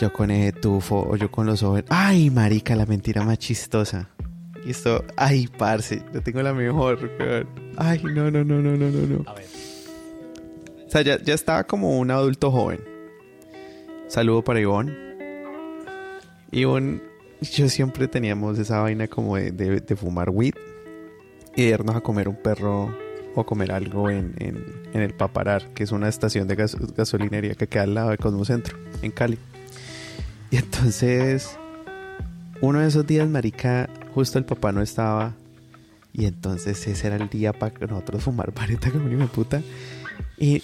Speaker 1: Yo con ese tufo o yo con los ojos. Ay, marica, la mentira más chistosa. Y esto, ay, parce, yo tengo la mejor. Ay, no, no, no, no, no, no, no.
Speaker 2: A ver.
Speaker 1: O sea, ya, ya estaba como un adulto joven. Saludo para Ivonne. Ivonne, yo siempre teníamos esa vaina como de, de- de fumar weed y de irnos a comer un perro o comer algo en, en- en el Paparar, que es una estación de gas- gasolinería que queda al lado de Cosmocentro, en Cali. Y entonces, uno de esos días, marica, justo el papá no estaba. Y entonces ese era el día para nosotros fumar vareta como una puta. Y,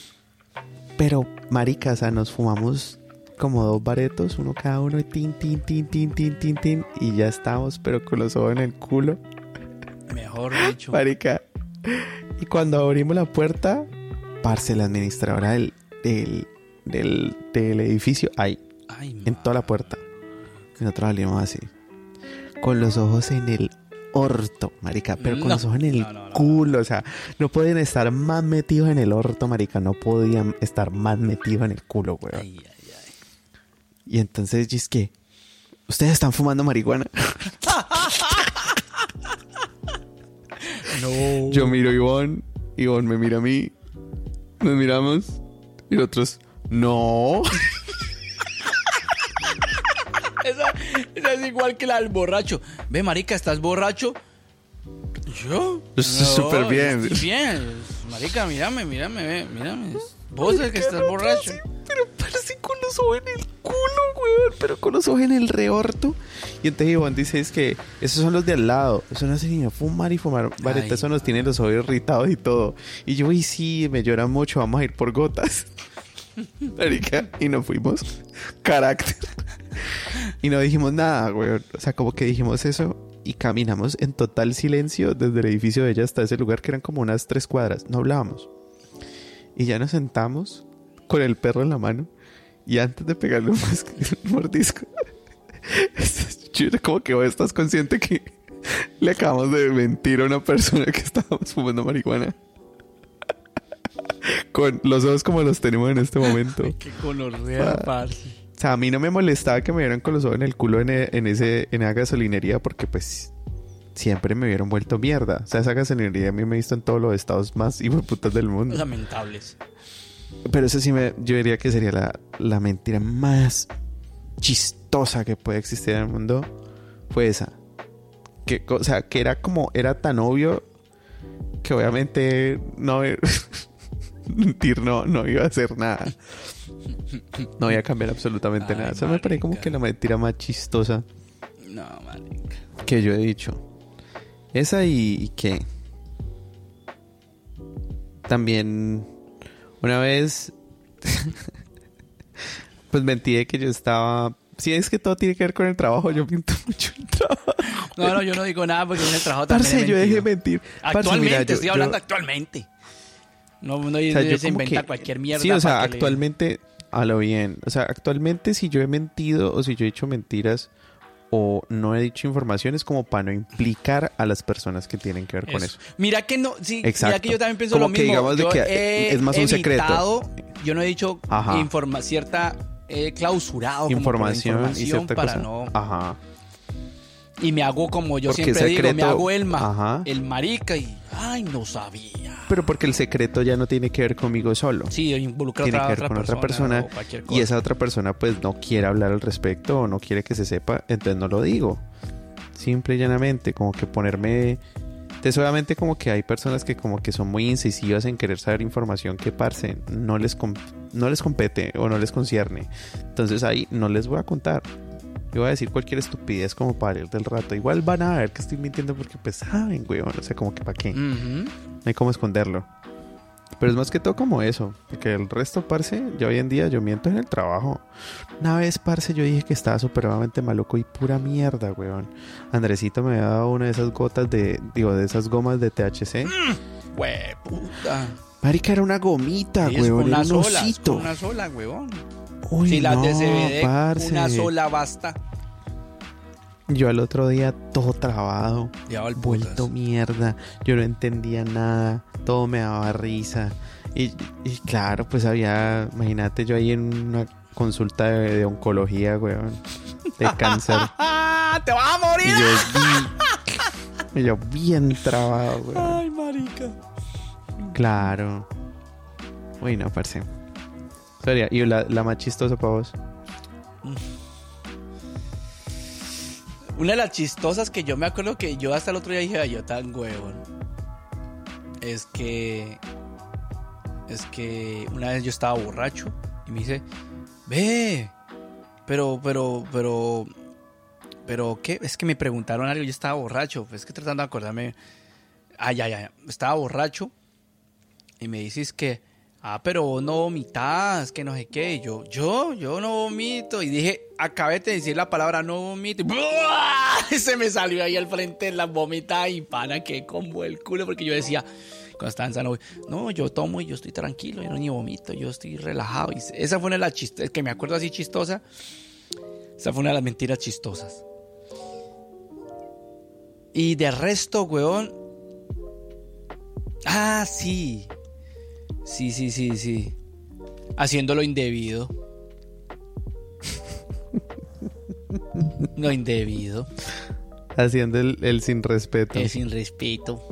Speaker 1: pero, marica, o sea, nos fumamos como dos baretos, uno cada uno, y tin, tin, tin, tin, tin, tin, tin, y ya estamos, pero con los ojos en el culo,
Speaker 2: Mejor dicho.
Speaker 1: marica. Y cuando abrimos la puerta, parce, la administradora del, del, del, del edificio, ahí,
Speaker 2: Ay,
Speaker 1: en toda la puerta. Y nosotros salimos así, con los ojos en el orto, marica, pero con
Speaker 2: No,
Speaker 1: los ojos en el
Speaker 2: no, no, no.
Speaker 1: culo, o sea, no podían estar más metidos en el orto, marica, no podían estar más metidos en el culo, weón.
Speaker 2: Ay, ay, ay.
Speaker 1: Y entonces, es que, ¿ustedes están fumando marihuana?
Speaker 2: No.
Speaker 1: Yo miro a Ivonne, Ivonne me mira a mí, nos miramos, y nosotros, no.
Speaker 2: Es igual que la del borracho. Ve, marica, ¿estás borracho? ¿Yo?
Speaker 1: Estoy súper bien.
Speaker 2: estoy bien. Marica, mírame, mírame, ve, mírame. Vos el que estás borracho.
Speaker 1: Pero parece con los ojos en el culo, weón. Pero con los ojos en el reorto. Y entonces Ivonne dice es que esos son los de al lado. Eso no hace ni fumar y fumar. Vareta,
Speaker 2: Ay,
Speaker 1: eso nos tiene los ojos irritados y todo. Y yo, y sí, me llora mucho, vamos a ir por gotas. (laughs) Marica, y nos fuimos. Carácter. Y no dijimos nada, weón. O sea, como que dijimos eso y caminamos en total silencio desde el edificio de ella hasta ese lugar que eran como unas tres cuadras. No hablábamos. Y ya nos sentamos con el perro en la mano y antes de pegarle un, (laughs) mordisco, (laughs) como que vos estás consciente que le acabamos de mentir a una persona que estábamos fumando marihuana. (laughs) Con los ojos como los tenemos en este momento.
Speaker 2: Qué colorrea,
Speaker 1: Ah.
Speaker 2: parce.
Speaker 1: Sea, a mí no me molestaba que me vieran con los ojos en el culo en, e- en ese, en esa gasolinería porque pues siempre me hubieran vuelto mierda. O sea, esa gasolinería a mí me he visto en todos los estados más putas del mundo.
Speaker 2: Lamentables.
Speaker 1: Pero eso sí me, yo diría que sería la, la mentira más chistosa que puede existir en el mundo. Fue esa. Que, o sea, que era como, era tan obvio que obviamente no (laughs) mentir no, no iba a hacer nada. (laughs) No iba a cambiar absolutamente
Speaker 2: Ay,
Speaker 1: nada. Eso me parece como que la mentira más chistosa
Speaker 2: No, marica.
Speaker 1: que yo he dicho. Esa y, y que también una vez (laughs) pues mentí de que yo estaba si es que todo tiene que ver con el trabajo yo miento (laughs) mucho el trabajo
Speaker 2: No, no, yo no digo nada porque en el trabajo también
Speaker 1: parce
Speaker 2: he
Speaker 1: yo dejé mentir Parce,
Speaker 2: Actualmente,
Speaker 1: mira, yo-
Speaker 2: estoy
Speaker 1: yo-
Speaker 2: hablando actualmente. No, no
Speaker 1: o sea, yo
Speaker 2: se inventa
Speaker 1: que-
Speaker 2: cualquier mierda.
Speaker 1: sí o sea
Speaker 2: le-
Speaker 1: actualmente a lo bien o sea actualmente si yo he mentido o si yo he hecho mentiras o no he dicho información es como para no implicar a las personas que tienen que ver con eso
Speaker 2: Mira que no, sí, mira
Speaker 1: Exacto.
Speaker 2: que yo también pienso
Speaker 1: Como
Speaker 2: lo
Speaker 1: que
Speaker 2: mismo.
Speaker 1: digamos de
Speaker 2: Yo
Speaker 1: que
Speaker 2: he
Speaker 1: es más un secreto.
Speaker 2: Yo no he dicho informa cierta he clausurado como por la
Speaker 1: información, y cierta
Speaker 2: para
Speaker 1: cosa
Speaker 2: no
Speaker 1: ajá
Speaker 2: y me hago como yo
Speaker 1: Porque
Speaker 2: siempre digo, me
Speaker 1: secreto-
Speaker 2: hago el ma,
Speaker 1: Ajá.
Speaker 2: el marica y ay, no sabía.
Speaker 1: Pero porque el secreto ya no tiene que ver conmigo solo.
Speaker 2: Sí, involucra
Speaker 1: tiene
Speaker 2: otra,
Speaker 1: que ver con otra persona.
Speaker 2: o cualquier
Speaker 1: Y esa otra persona pues no quiere hablar al respecto o no quiere que se sepa, entonces no lo digo. Simple y llanamente, como que ponerme... Entonces obviamente como que hay personas que como que son muy incisivas en querer saber información que parce no les, no les compete o no les concierne. Entonces ahí no les voy a contar. Yo voy a decir cualquier estupidez como para ir del rato. Igual van a ver que estoy mintiendo porque pues saben, weón. O sea, como que para qué.
Speaker 2: Ujú.
Speaker 1: No hay cómo esconderlo. Pero es más que todo como eso. Porque el resto, parce, yo hoy en día yo miento en el trabajo. Una vez, parce, yo dije que estaba supremamente maluco y pura mierda, weón. Andresito me había dado una de esas gotas de, digo, de esas gomas de THC.
Speaker 2: Hueputa.
Speaker 1: Marica, era una gomita, weón.
Speaker 2: una
Speaker 1: Era un
Speaker 2: sola,
Speaker 1: osito.
Speaker 2: una sola, huevón.
Speaker 1: Uy,
Speaker 2: si las de
Speaker 1: no,
Speaker 2: CBD,
Speaker 1: parce.
Speaker 2: una sola basta.
Speaker 1: Yo al otro día todo trabado. Vuelto mierda. Yo no entendía nada. Todo me daba risa. Y, y claro, pues había, imagínate yo ahí en una consulta de, de oncología, weón. De cáncer. (laughs)
Speaker 2: ¡Te vas a morir!
Speaker 1: Y yo bien, y yo bien trabado, weón.
Speaker 2: Ay, marica.
Speaker 1: Claro. Uy, no, parce. ¿Y la, más chistosa para vos?
Speaker 2: Una de las chistosas que yo me acuerdo que yo hasta el otro día dije, "Ay, yo tan huevón. Es que. Es que una vez yo estaba borracho y me dice, ve, pero, pero, pero, pero, ¿qué? Es que me preguntaron algo, yo estaba borracho, pues es que tratando de acordarme. Ay, ay, ay, estaba borracho y me dices que, ah, pero vos no vomitas, que no sé qué. Yo, yo, yo no vomito. Y dije, acabé de decir la palabra no vomito. (laughs) Se me salió ahí al frente la vomita y pana que como el culo porque yo decía, en Sanofi, no, yo tomo y yo estoy tranquilo, yo no ni vomito, yo estoy relajado. Y esa fue una de las chistes, que me acuerdo así chistosa. Esa fue una de las mentiras chistosas. Y de resto, weón. Ah, sí. Sí, sí, sí, sí. Haciendo lo indebido. lo indebido.
Speaker 1: Haciendo el, el sin respeto.
Speaker 2: Es sin respeto.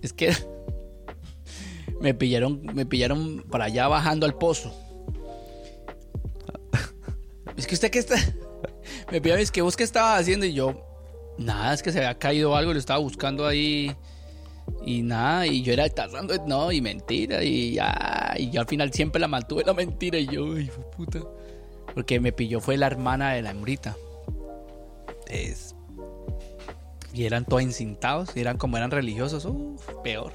Speaker 2: Es que me pillaron, me pillaron para allá bajando al pozo. Es que usted que está. Me pillaron, es que vos qué estaba haciendo y yo. Nada, es que se había caído algo, lo estaba buscando ahí. Y nada, y yo era tratando de. No, y mentira, y ya. Y yo al final siempre la mantuve la mentira, y yo, ay, puta. Porque me pilló fue la hermana de la hembrita. Es. Y eran todos encintados, y eran como eran religiosos, uff, peor.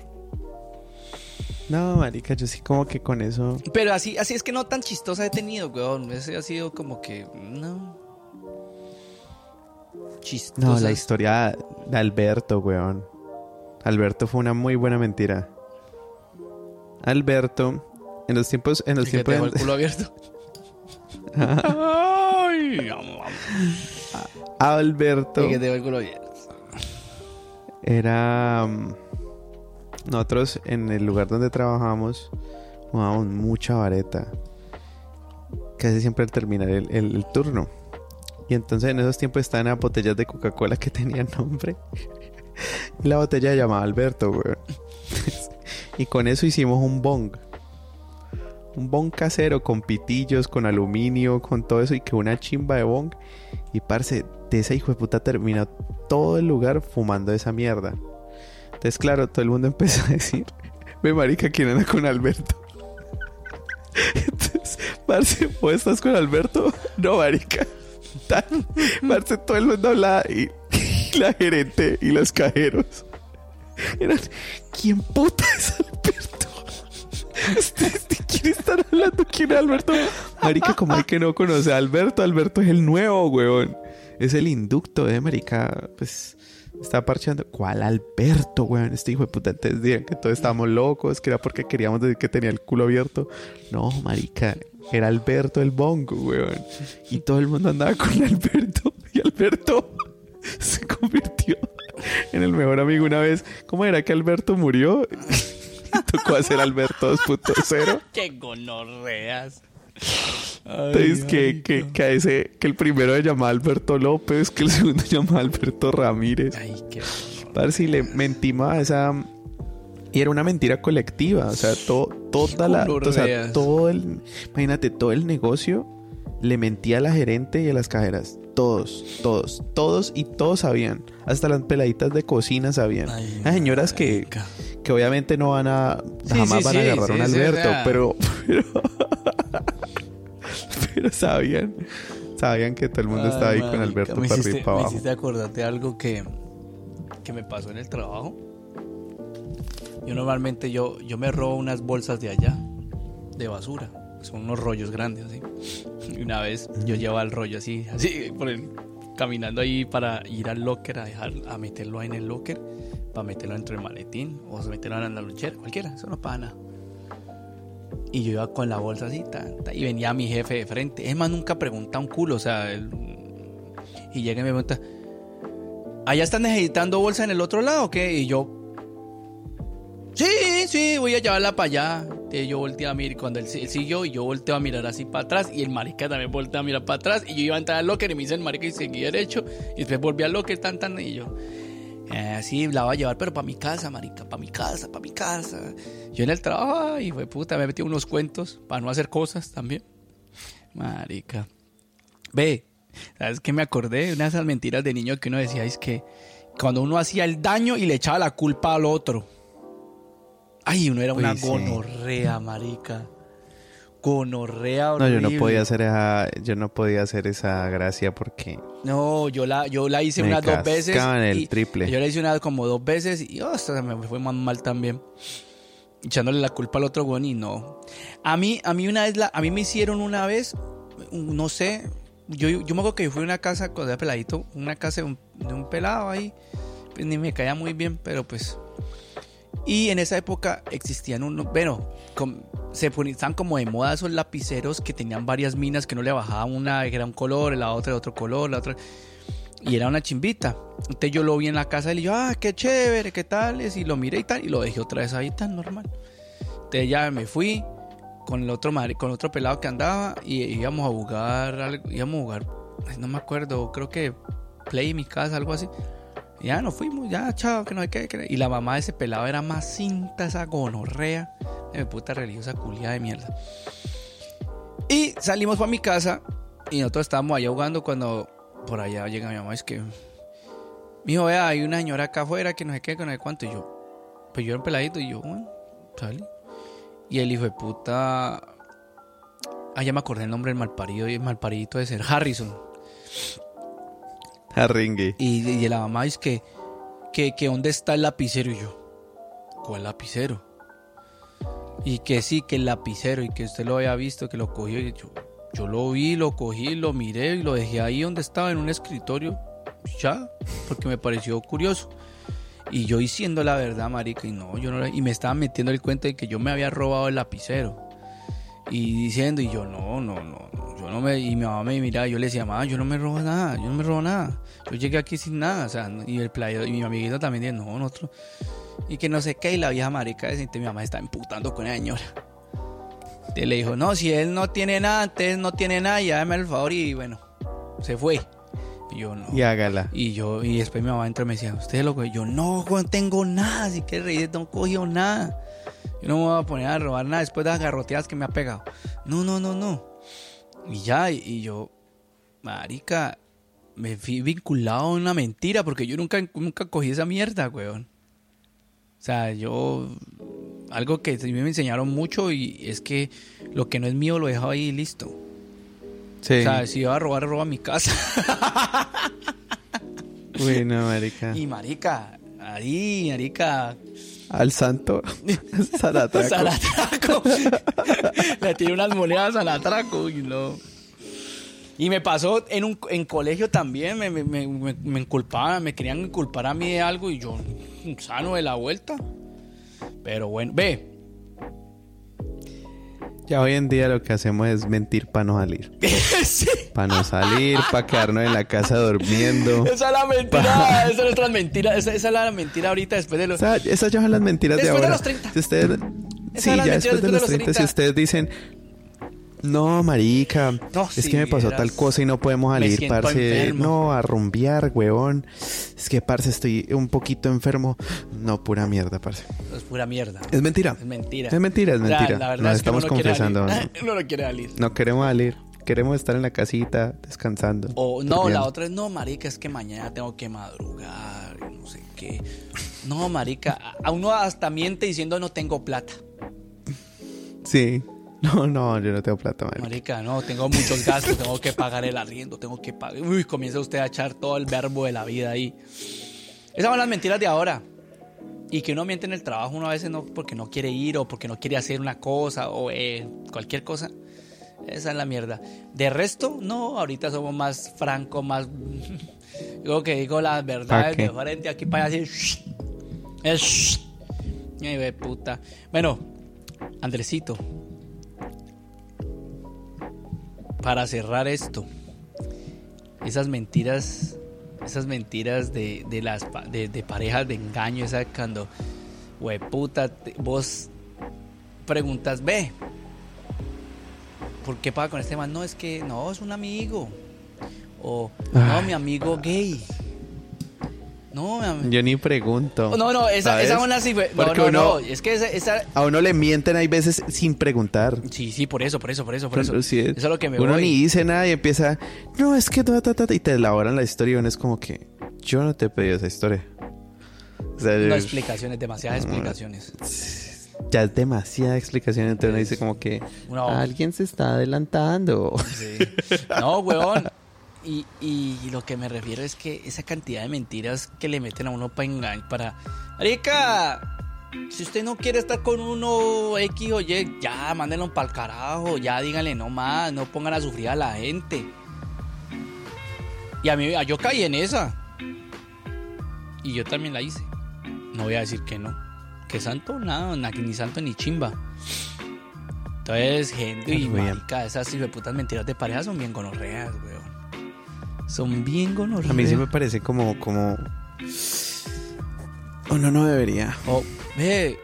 Speaker 1: No, marica, yo sí como que con eso...
Speaker 2: Pero así, así es que no tan chistosa he tenido, weón. Ese ha sido como que. No. Chistosa.
Speaker 1: No, la historia de Alberto, weón. Alberto fue una muy buena mentira. Alberto, en los tiempos... En los tiempos
Speaker 2: el culo abierto. (laughs) Ay.
Speaker 1: Alberto
Speaker 2: que el culo abierto.
Speaker 1: era... mm, Nosotros en el lugar donde trabajamos jugábamos mucha vareta. Casi siempre al terminar el, el- el turno. Y entonces en esos tiempos estaban las botellas de Coca-Cola que tenían nombre. La botella llamaba Alberto, weón. (laughs) y con eso hicimos un bong. Un bong casero con pitillos, con aluminio, con todo eso y que una chimba de bong. Y parce, de esa hijo de puta terminó todo el lugar fumando esa mierda. Entonces, claro, todo el mundo (laughs) empezó a decir, ve marica, ¿quién anda con Alberto? (laughs) Entonces, parce, ¿vos estás con Alberto? No, marica. Tan, parce, todo el mundo hablaba y (laughs) la gerente y los cajeros eran, ¿quién puta es Alberto? (laughs) ¿Ustedes de quién están hablando? ¿Quién es Alberto? Marica, como hay que no conoce a Alberto, Alberto es el nuevo, weón. Es el inducto, eh, marica. Pues está parcheando. ¿Cuál Alberto, weón? Este hijo de puta. Antes decían que todos estábamos locos, que era porque queríamos decir que tenía el culo abierto. No, marica. Era Alberto el bongo, weón. Y todo el mundo andaba con Alberto. Y Alberto (laughs) se convirtió en el mejor amigo una vez. ¿Cómo era que Alberto murió? (laughs) Tocó hacer Alberto 2.0.
Speaker 2: Qué gonorreas.
Speaker 1: Entonces, que, que, que, a ese, que el primero se llamaba Alberto López, que el segundo se llamaba Alberto Ramírez.
Speaker 2: Ay, qué.
Speaker 1: Para si le mentimos a esa. Y era una mentira colectiva. O sea, to- toda la. O sea, todo el. Imagínate, todo el negocio le mentía a la gerente y a las cajeras. Todos, todos, todos y todos sabían. Hasta las peladitas de cocina sabían.
Speaker 2: Ay,
Speaker 1: Las señoras que, que obviamente no van a.
Speaker 2: Sí,
Speaker 1: jamás
Speaker 2: sí,
Speaker 1: van a agarrar
Speaker 2: sí,
Speaker 1: a un Alberto. Pero. Pero, (laughs) pero sabían. Sabían que todo el mundo estaba ahí con Alberto
Speaker 2: me
Speaker 1: para
Speaker 2: hiciste,
Speaker 1: arriba y para
Speaker 2: Me
Speaker 1: abajo.
Speaker 2: hiciste acordarte algo que, que me pasó en el trabajo. Yo normalmente yo, yo me robo unas bolsas de allá, de basura. Son unos rollos grandes así. Y una vez yo llevaba el rollo así, así, por el- caminando ahí para ir al locker a dejar, a meterlo ahí en el locker, para meterlo dentro del maletín, o meterlo en la lonchera, cualquiera, eso no pasa nada. Y yo iba con la bolsa así, tan, tan, y venía mi jefe de frente. Es más, nunca pregunta un culo, o sea, él- y llega y me pregunta, ¿allá están necesitando bolsa en el otro lado o qué? Y yo, sí, sí, voy a llevarla para allá. Entonces yo volteé a mirar, cuando él, siguió, y yo volteo a mirar así para atrás, y el marica también voltea a mirar para atrás, y yo iba a entrar al locker, y me dice el marica, y seguí derecho, y después volví al locker, tan, tan, y yo, eh, la voy a llevar, pero para mi casa, marica, para mi casa, para mi casa. Yo en el trabajo, y fue puta, me metí unos cuentos para no hacer cosas también. Marica. Ve, ¿sabes qué me acordé? Una de esas mentiras de niño que uno decía, es que cuando uno hacía el daño y le echaba la culpa al otro. Ay, uno era una
Speaker 1: Uy, sí.
Speaker 2: gonorrea, marica. Gonorrea
Speaker 1: No,
Speaker 2: horrible.
Speaker 1: yo no podía hacer esa, yo no podía hacer esa gracia porque
Speaker 2: No, yo la, yo la hice
Speaker 1: Me
Speaker 2: unas dos veces.
Speaker 1: el
Speaker 2: y-
Speaker 1: triple.
Speaker 2: Yo la hice una como dos veces y oh, me fue más mal también. Echándole la culpa al otro güey y no. A mí, a mí una vez, la, a mí me hicieron una vez, no sé, yo, yo me acuerdo que yo fui a una casa cuando era peladito, una casa de un, de un pelado ahí, pues ni me caía muy bien, pero pues... Y en esa época existían unos, bueno, com- se ponían, estaban como de moda esos lapiceros que tenían varias minas que no le bajaban una era un color, la otra de otro color, la otra y era una chimbita. Entonces yo lo vi en la casa y yo, ah, qué chévere, qué tal, y lo miré y tal, y lo dejé otra vez ahí tan normal. Entonces ya me fui con el otro madre, con otro pelado que andaba y íbamos a jugar, íbamos a jugar, no me acuerdo, creo que Play en mi casa, algo así. Ya nos fuimos, ya, chao, que no hay que. que- Y la mamá de ese pelado era más cinta, esa gonorrea, de puta religiosa culia de mierda. Y salimos para mi casa y nosotros estábamos allá jugando cuando por allá llega mi mamá, es que, mijo, vea, hay una señora acá afuera que no sé qué, que no sé cuánto. Y yo, pues yo era un peladito y yo, bueno, sale. Y el hijo de puta, ah, ya me acordé el nombre del malparido y el malparidito de ser Harrison.
Speaker 1: Arringue.
Speaker 2: Y, y la mamá es que, que, que dónde está el lapicero y yo, ¿cuál lapicero? Y que sí, que el lapicero y que usted lo había visto, que lo cogió y yo, yo lo vi, lo cogí, lo miré y lo dejé ahí donde estaba en un escritorio, ya, porque me pareció curioso. Y yo diciendo la verdad, marica, y no, yo no, y me estaba metiendo el cuento de que yo me había robado el lapicero. Y diciendo, y yo, no, no, no, yo no me, y mi mamá me miraba, yo le decía, mamá, yo no me robo nada, yo no me robo nada. Yo llegué aquí sin nada, o sea, y el playo, y mi amiguito también dice, no, nosotros, y que no sé qué, y la vieja marica de mi mamá está emputando con la señora. Entonces le dijo, no, si él no tiene nada, entonces no tiene nada, ya dame el favor, y bueno, se fue. Y yo, no.
Speaker 1: Y hágala.
Speaker 2: Y yo, y después mi mamá entró y me decía, ¿usted lo cogió? Yo, no, no tengo nada, así que reír, no cogió nada. Yo no me voy a poner a robar nada después de las garroteadas que me ha pegado. No, no, no, no. Y ya, y, y yo, marica, me fui vinculado a una mentira porque yo nunca, nunca cogí esa mierda, weón. O sea, yo, algo que a mí me enseñaron mucho y es que lo que no es mío lo dejo ahí y listo.
Speaker 1: Sí.
Speaker 2: O sea, si iba a robar, roba mi casa.
Speaker 1: Uy, no, marica. (laughs)
Speaker 2: Y marica, ahí, marica,
Speaker 1: Al santo. (laughs) Salatraco.
Speaker 2: Salatraco. (laughs) Le tiré unas monedas al atraco y no. Y me pasó en un en colegio también, me, me, me, me- me inculpaban, me querían inculpar a mí de algo y yo sano de la vuelta. Pero bueno, ve,
Speaker 1: Ya hoy en día lo que hacemos es mentir para no salir. (laughs)
Speaker 2: Sí,
Speaker 1: Para no salir, para quedarnos en la casa durmiendo. (laughs)
Speaker 2: esa es la mentira, esa es otra mentira, esa, esa es la mentira ahorita después de los...
Speaker 1: Esas ya son las mentiras de
Speaker 2: Después de
Speaker 1: ahora.
Speaker 2: los 30.
Speaker 1: Si ustedes, sí, ya después de los 30, si
Speaker 2: 30.
Speaker 1: ustedes dicen, no, marica,
Speaker 2: No,
Speaker 1: es que me pasó tal cosa y no podemos salir, parce.
Speaker 2: enfermo.
Speaker 1: No, a rumbear, huevón. Es que, parce, estoy un poquito enfermo. No, pura mierda, parce.
Speaker 2: Es pura mierda.
Speaker 1: Es mentira.
Speaker 2: Es mentira.
Speaker 1: Es mentira, es mentira.
Speaker 2: la verdad
Speaker 1: Nos
Speaker 2: es que
Speaker 1: estamos
Speaker 2: no
Speaker 1: confesando. (laughs)
Speaker 2: no quiere salir.
Speaker 1: No queremos salir. Queremos estar en la casita, descansando.
Speaker 2: O no,
Speaker 1: durmiendo.
Speaker 2: la otra es, no, marica, es que mañana tengo que madrugar, y no sé qué. No, marica, a uno hasta miente diciendo no tengo plata.
Speaker 1: Sí. (laughs) No, no, yo no tengo plata, marica.
Speaker 2: Marica, no, tengo muchos gastos, tengo que pagar el arriendo, tengo que pagar. Uy, comienza usted a echar todo el verbo de la vida ahí. Esas son las mentiras de ahora. Y que uno miente en el trabajo, uno a veces no porque no quiere ir o porque no quiere hacer una cosa o eh, cualquier cosa. Esa es la mierda. De resto, no, ahorita somos más francos, más... (laughs) Digo que digo las verdades
Speaker 1: qué?
Speaker 2: de frente aquí para allá así. Es... Ay, ve puta. Bueno, Andresito. Para cerrar esto, esas mentiras, esas mentiras de, de las de, de parejas de engaño, esa cuando, güey, puta, te- vos preguntas, ve, ¿por qué paga con este man? No, es que no, es un amigo. O, no,
Speaker 1: Ay.
Speaker 2: mi amigo gay. No, mi amigo.
Speaker 1: Yo ni pregunto.
Speaker 2: No, no, esa,
Speaker 1: ¿sabes?
Speaker 2: esa una sí fue. No,
Speaker 1: Porque
Speaker 2: no,
Speaker 1: uno-
Speaker 2: no. Es que esa, esa-
Speaker 1: A uno le mienten hay veces sin preguntar.
Speaker 2: Sí, sí, por eso, por eso, por eso, por eso.
Speaker 1: Sí,
Speaker 2: eso es lo que me
Speaker 1: uno
Speaker 2: voy.
Speaker 1: ni dice nada y empieza, no, es que ta, ta, ta, ta", y te elaboran la historia y uno es como que, yo no te he pedido esa historia. O sea,
Speaker 2: No explicaciones, demasiadas explicaciones.
Speaker 1: ya es demasiada explicación, entonces uno dice como que
Speaker 2: No.
Speaker 1: alguien se está adelantando.
Speaker 2: Sí. No, huevón. Y, y lo que me refiero es que esa cantidad de mentiras que le meten a uno para engañar, para... Marica, si usted no quiere estar con uno X o Y, ya, mándenlo para el carajo, ya díganle no más, no pongan a sufrir a la gente. Y a mí, a- yo caí en esa. Y yo también la hice. No voy a decir que no. Que santo, nada, na- ni santo ni chimba. Entonces, gente, y marica, esas putas mentiras de pareja son bien gonorreas, weón. Son bien gonorreas.
Speaker 1: A mí sí me parece como, como... Uno no debería.
Speaker 2: O, ve,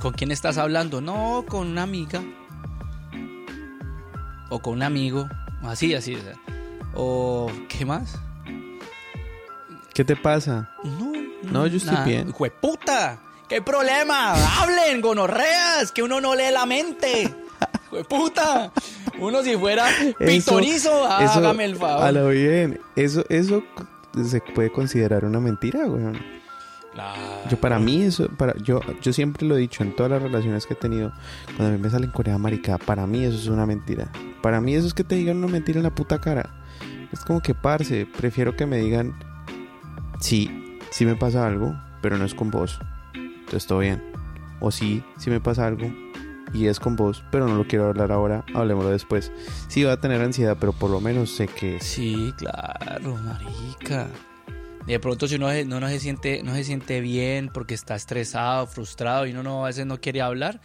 Speaker 2: ¿con quién estás hablando? No, con una amiga. O con un amigo. Así, así. O, sea. O, ¿qué más?
Speaker 1: ¿Qué te pasa?
Speaker 2: No,
Speaker 1: No, yo estoy bien.
Speaker 2: ¡Hijo de puta! ¿Qué problema? Hablen, gonorreas, que uno no lee la mente. ¡Hijo de puta! Uno si fuera pitorizo,
Speaker 1: eso,
Speaker 2: hágame el favor.
Speaker 1: A lo bien. Eso, eso se puede considerar una mentira, weón.
Speaker 2: Claro.
Speaker 1: Yo para mí eso, para yo, yo siempre lo he dicho en todas las relaciones que he tenido, cuando a mí me salen corea marica, para mí eso es una mentira. Para mí eso es que te digan una mentira en la puta cara. Es como que parce, prefiero que me digan sí, sí me pasa algo, pero no es con vos. Entonces todo bien. O sí, sí me pasa algo y es con vos, pero no lo quiero hablar ahora, hablemoslo después. Sí va a tener ansiedad, pero por lo menos sé que
Speaker 2: Sí, claro, marica. De pronto si uno, no, no se siente, no se siente bien porque está estresado, frustrado y uno no, a veces no quiere hablar,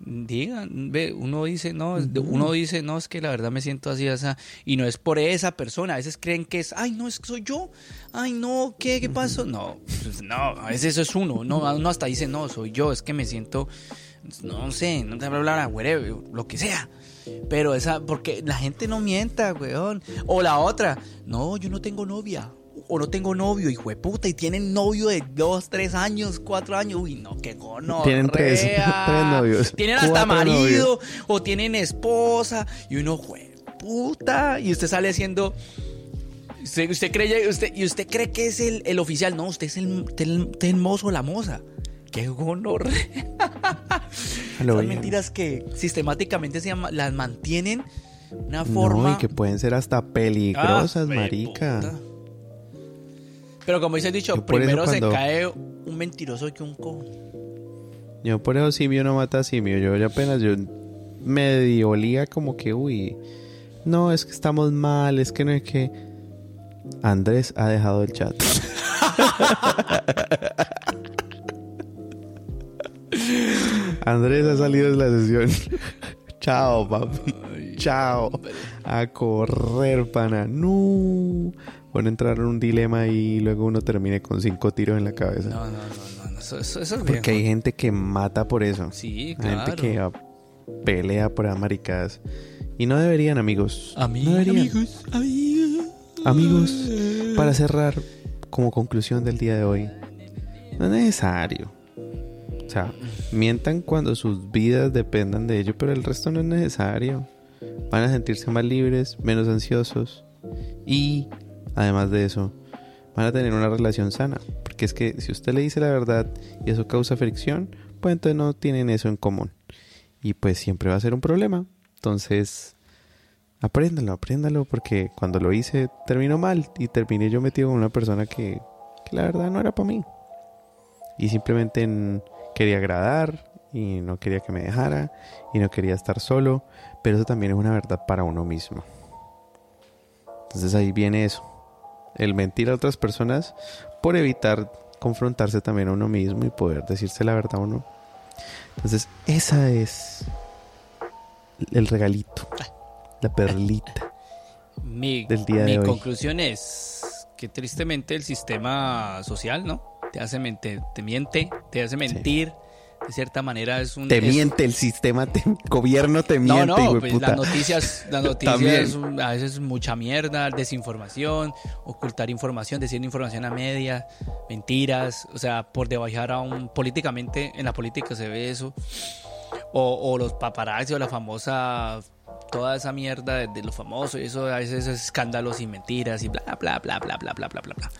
Speaker 2: digan, ve, uno dice, no, uno dice, no, es que la verdad me siento así, así, y no es por esa persona, a veces creen que es, ay, no, es que soy yo, ay, no, ¿qué, qué pasó? No, pues, no, a veces eso es uno, no, uno hasta dice, no, soy yo, es que me siento, no sé, no te voy a hablar, whatever, lo que sea. Pero esa, porque la gente no mienta, weón. O la otra, no, yo no tengo novia. O no tengo novio, hijo de puta. Y tienen novio de dos, tres años, cuatro años. Uy, no, qué gono.
Speaker 1: Tienen tres- (laughs) tres novios,
Speaker 2: Tienen hasta marido. O tienen esposa. Y uno, jue puta. Y usted sale haciendo. Usted, usted cree, usted, y usted cree que es el, el oficial. No, usted es el, el, el mozo o la moza. Qué gonorrea.
Speaker 1: a
Speaker 2: Esas
Speaker 1: bien.
Speaker 2: mentiras que sistemáticamente se llama- las mantienen una
Speaker 1: No,
Speaker 2: forma.
Speaker 1: y que pueden ser hasta peligrosas,
Speaker 2: Ah,
Speaker 1: marica.
Speaker 2: puta. Pero como dice dicho,
Speaker 1: Yo
Speaker 2: primero
Speaker 1: cuando-
Speaker 2: se cae un mentiroso que un cojo.
Speaker 1: Yo por eso simio no mata simio. Yo ya apenas yo medio olía como que, uy, no, es que estamos mal, es que no es que... Andrés ha dejado el chat. (laughs) Andrés ha salido de la sesión. (laughs) Chao, papi. Chao. A correr, pana. No. Bueno, entrar en un dilema y luego uno termine con cinco tiros en la cabeza.
Speaker 2: No, no, no, no, no, Eso, eso, eso es
Speaker 1: Porque hay gente que mata por eso.
Speaker 2: Sí,
Speaker 1: Hay
Speaker 2: claro.
Speaker 1: gente que pelea por esas maricadas. Y no deberían, amigos.
Speaker 2: Ami-
Speaker 1: no deberían.
Speaker 2: amigos, amigos.
Speaker 1: Amigos, para cerrar, como conclusión del día de hoy, no es necesario. O sea, mientan cuando sus vidas dependan de ello, pero el resto no es necesario. Van a sentirse más libres, menos ansiosos y, además de eso, van a tener una relación sana. Porque es que si usted le dice la verdad y eso causa fricción, pues entonces no tienen eso en común. Y pues siempre va a ser un problema. Entonces, apréndalo, apréndalo, porque cuando lo hice terminó mal y terminé yo metido con una persona que, la verdad no era para mí. Y simplemente en- quería agradar y no quería que me dejara y no quería estar solo, pero eso también es una verdad para uno mismo. Entonces ahí viene eso, el mentir a otras personas por evitar confrontarse también a uno mismo y poder decirse la verdad a uno. Entonces esa es el regalito, la perlita.
Speaker 2: Mi,
Speaker 1: del día
Speaker 2: mi
Speaker 1: de hoy.
Speaker 2: conclusión es que tristemente el sistema social, ¿no? Te hace mentir, te miente, te hace mentir, de cierta manera es un...
Speaker 1: Te
Speaker 2: es-
Speaker 1: miente el sistema, te, gobierno te
Speaker 2: No,
Speaker 1: miente,
Speaker 2: no,
Speaker 1: de
Speaker 2: pues
Speaker 1: puta. (laughs)
Speaker 2: las noticias, las noticias a veces mucha mierda, desinformación, ocultar información, decir información a media, mentiras, o sea, por debajar a un políticamente, en la política se ve eso, o, o los paparazzi o la famosa, toda esa mierda de, de los famosos, y eso a veces es escándalos y mentiras y bla, bla, bla, bla, bla, bla, bla, bla, bla.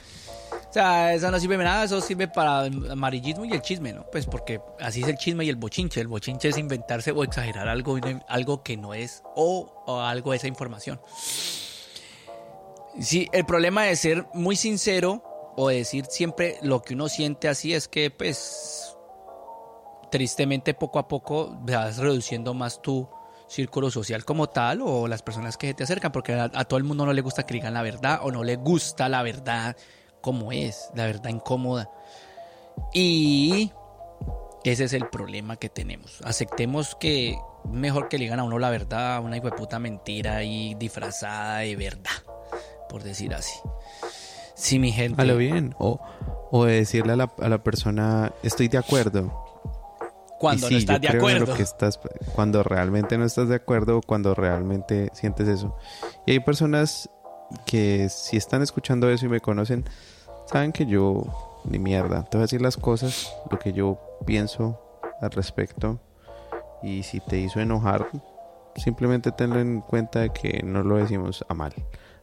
Speaker 2: O sea, eso no sirve de nada, eso sirve para el amarillismo y el chisme, ¿no? Pues porque así es el chisme y el bochinche. El bochinche es inventarse o exagerar algo, algo que no es o, algo de esa información. Sí, el problema de ser muy sincero o de decir siempre lo que uno siente así es que, pues, tristemente poco a poco vas reduciendo más tu círculo social como tal o las personas que te acercan, porque a todo el mundo no le gusta que digan la verdad o no le gusta la verdad como es, la verdad incómoda. Y ese es el problema que tenemos. Aceptemos que mejor que le digan a uno la verdad, una hijo de puta mentira y disfrazada de verdad, por decir así. Sí, mi gente.
Speaker 1: A lo bien. O, o de decirle a la, a la persona, estoy de acuerdo.
Speaker 2: Cuando
Speaker 1: sí,
Speaker 2: no estás
Speaker 1: yo
Speaker 2: de
Speaker 1: creo en lo
Speaker 2: acuerdo.
Speaker 1: que estás, cuando realmente no estás de acuerdo o cuando realmente sientes eso. Y hay personas que si están escuchando eso y me conocen, saben que yo ni mierda. Te voy a decir las cosas, lo que yo pienso al respecto. Y si te hizo enojar, simplemente tenlo en cuenta de que no lo decimos a mal.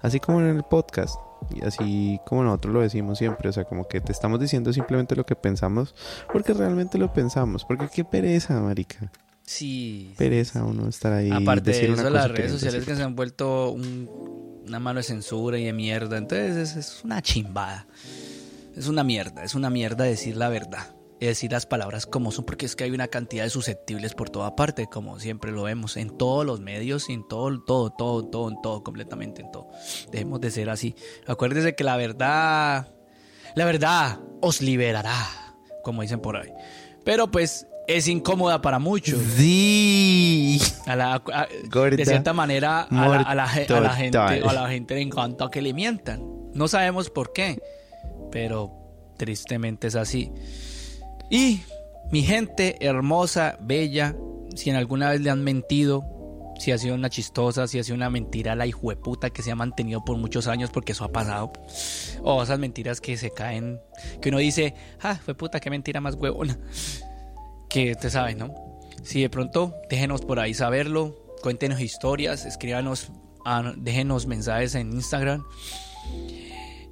Speaker 1: Así como en el podcast. Y así como nosotros lo decimos siempre. O sea, como que te estamos diciendo simplemente lo que pensamos. Porque realmente lo pensamos. Porque qué pereza, marica.
Speaker 2: Sí.
Speaker 1: Pereza uno estar ahí.
Speaker 2: Aparte
Speaker 1: decir
Speaker 2: de
Speaker 1: una
Speaker 2: eso,
Speaker 1: cosa
Speaker 2: las redes sociales que se han vuelto un- una mano de censura y de mierda. Entonces es, es una chimbada. Es una mierda, es una mierda decir la verdad. Y decir las palabras como son, porque es que hay una cantidad de susceptibles por toda parte, como siempre lo vemos, en todos los medios y en todo, todo, todo, todo, en todo, completamente en todo. Dejemos de ser así. Acuérdense que la verdad, la verdad os liberará, como dicen por ahí. Pero pues es incómoda para muchos.
Speaker 1: Sí.
Speaker 2: A la- a-
Speaker 1: Gorda
Speaker 2: de cierta manera a la, a la a la gente a la gente le encanta que le mientan. No sabemos por qué, pero tristemente es así. Y mi gente hermosa, bella, si en alguna vez le han mentido, si ha sido una chistosa, si ha sido una mentira la hijueputa que se ha mantenido por muchos años porque eso ha pasado. O esas mentiras que se caen, que uno dice, ah, fue puta, qué mentira más huevona. Que te sabes, ¿no? Si de pronto, déjenos por ahí saberlo, cuéntenos historias, escríbanos, ah, déjenos mensajes en Instagram.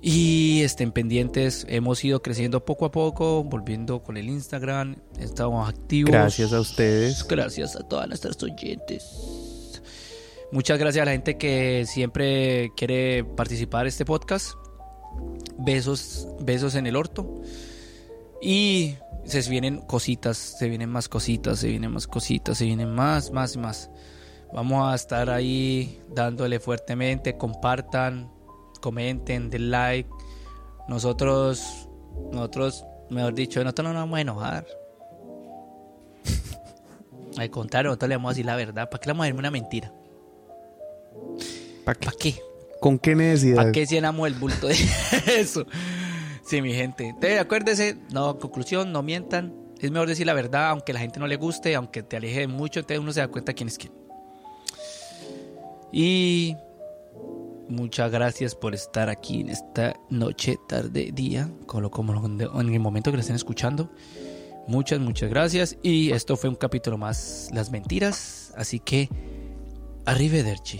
Speaker 2: Y estén pendientes, hemos ido creciendo poco a poco, volviendo con el Instagram, estamos activos.
Speaker 1: Gracias a ustedes.
Speaker 2: Gracias a todas nuestras oyentes. Muchas gracias a la gente que siempre quiere participar en este podcast. Besos, besos en el orto. Y se vienen cositas, se vienen más cositas, se vienen más cositas, se vienen más, más y más. Vamos a estar ahí dándole fuertemente, compartan, comenten, den like. Nosotros, nosotros, mejor dicho, nosotros no nos vamos a enojar. (laughs) Al contrario, nosotros le vamos a decir la verdad. ¿Para qué le vamos a decir una mentira?
Speaker 1: ¿Para qué?
Speaker 2: ¿Para qué?
Speaker 1: ¿Con qué necesidad?
Speaker 2: ¿Para qué llenamos el bulto de (laughs) eso? Sí, mi gente. Entonces, acuérdese, no, conclusión, no mientan. Es mejor decir la verdad, aunque la gente no le guste, aunque te aleje mucho, entonces uno se da cuenta quién es quién. Y muchas gracias por estar aquí en esta noche, tarde, día, como, como en el momento que lo estén escuchando. Muchas, muchas gracias. Y esto fue un capítulo más, las mentiras. Así que, arrivederci.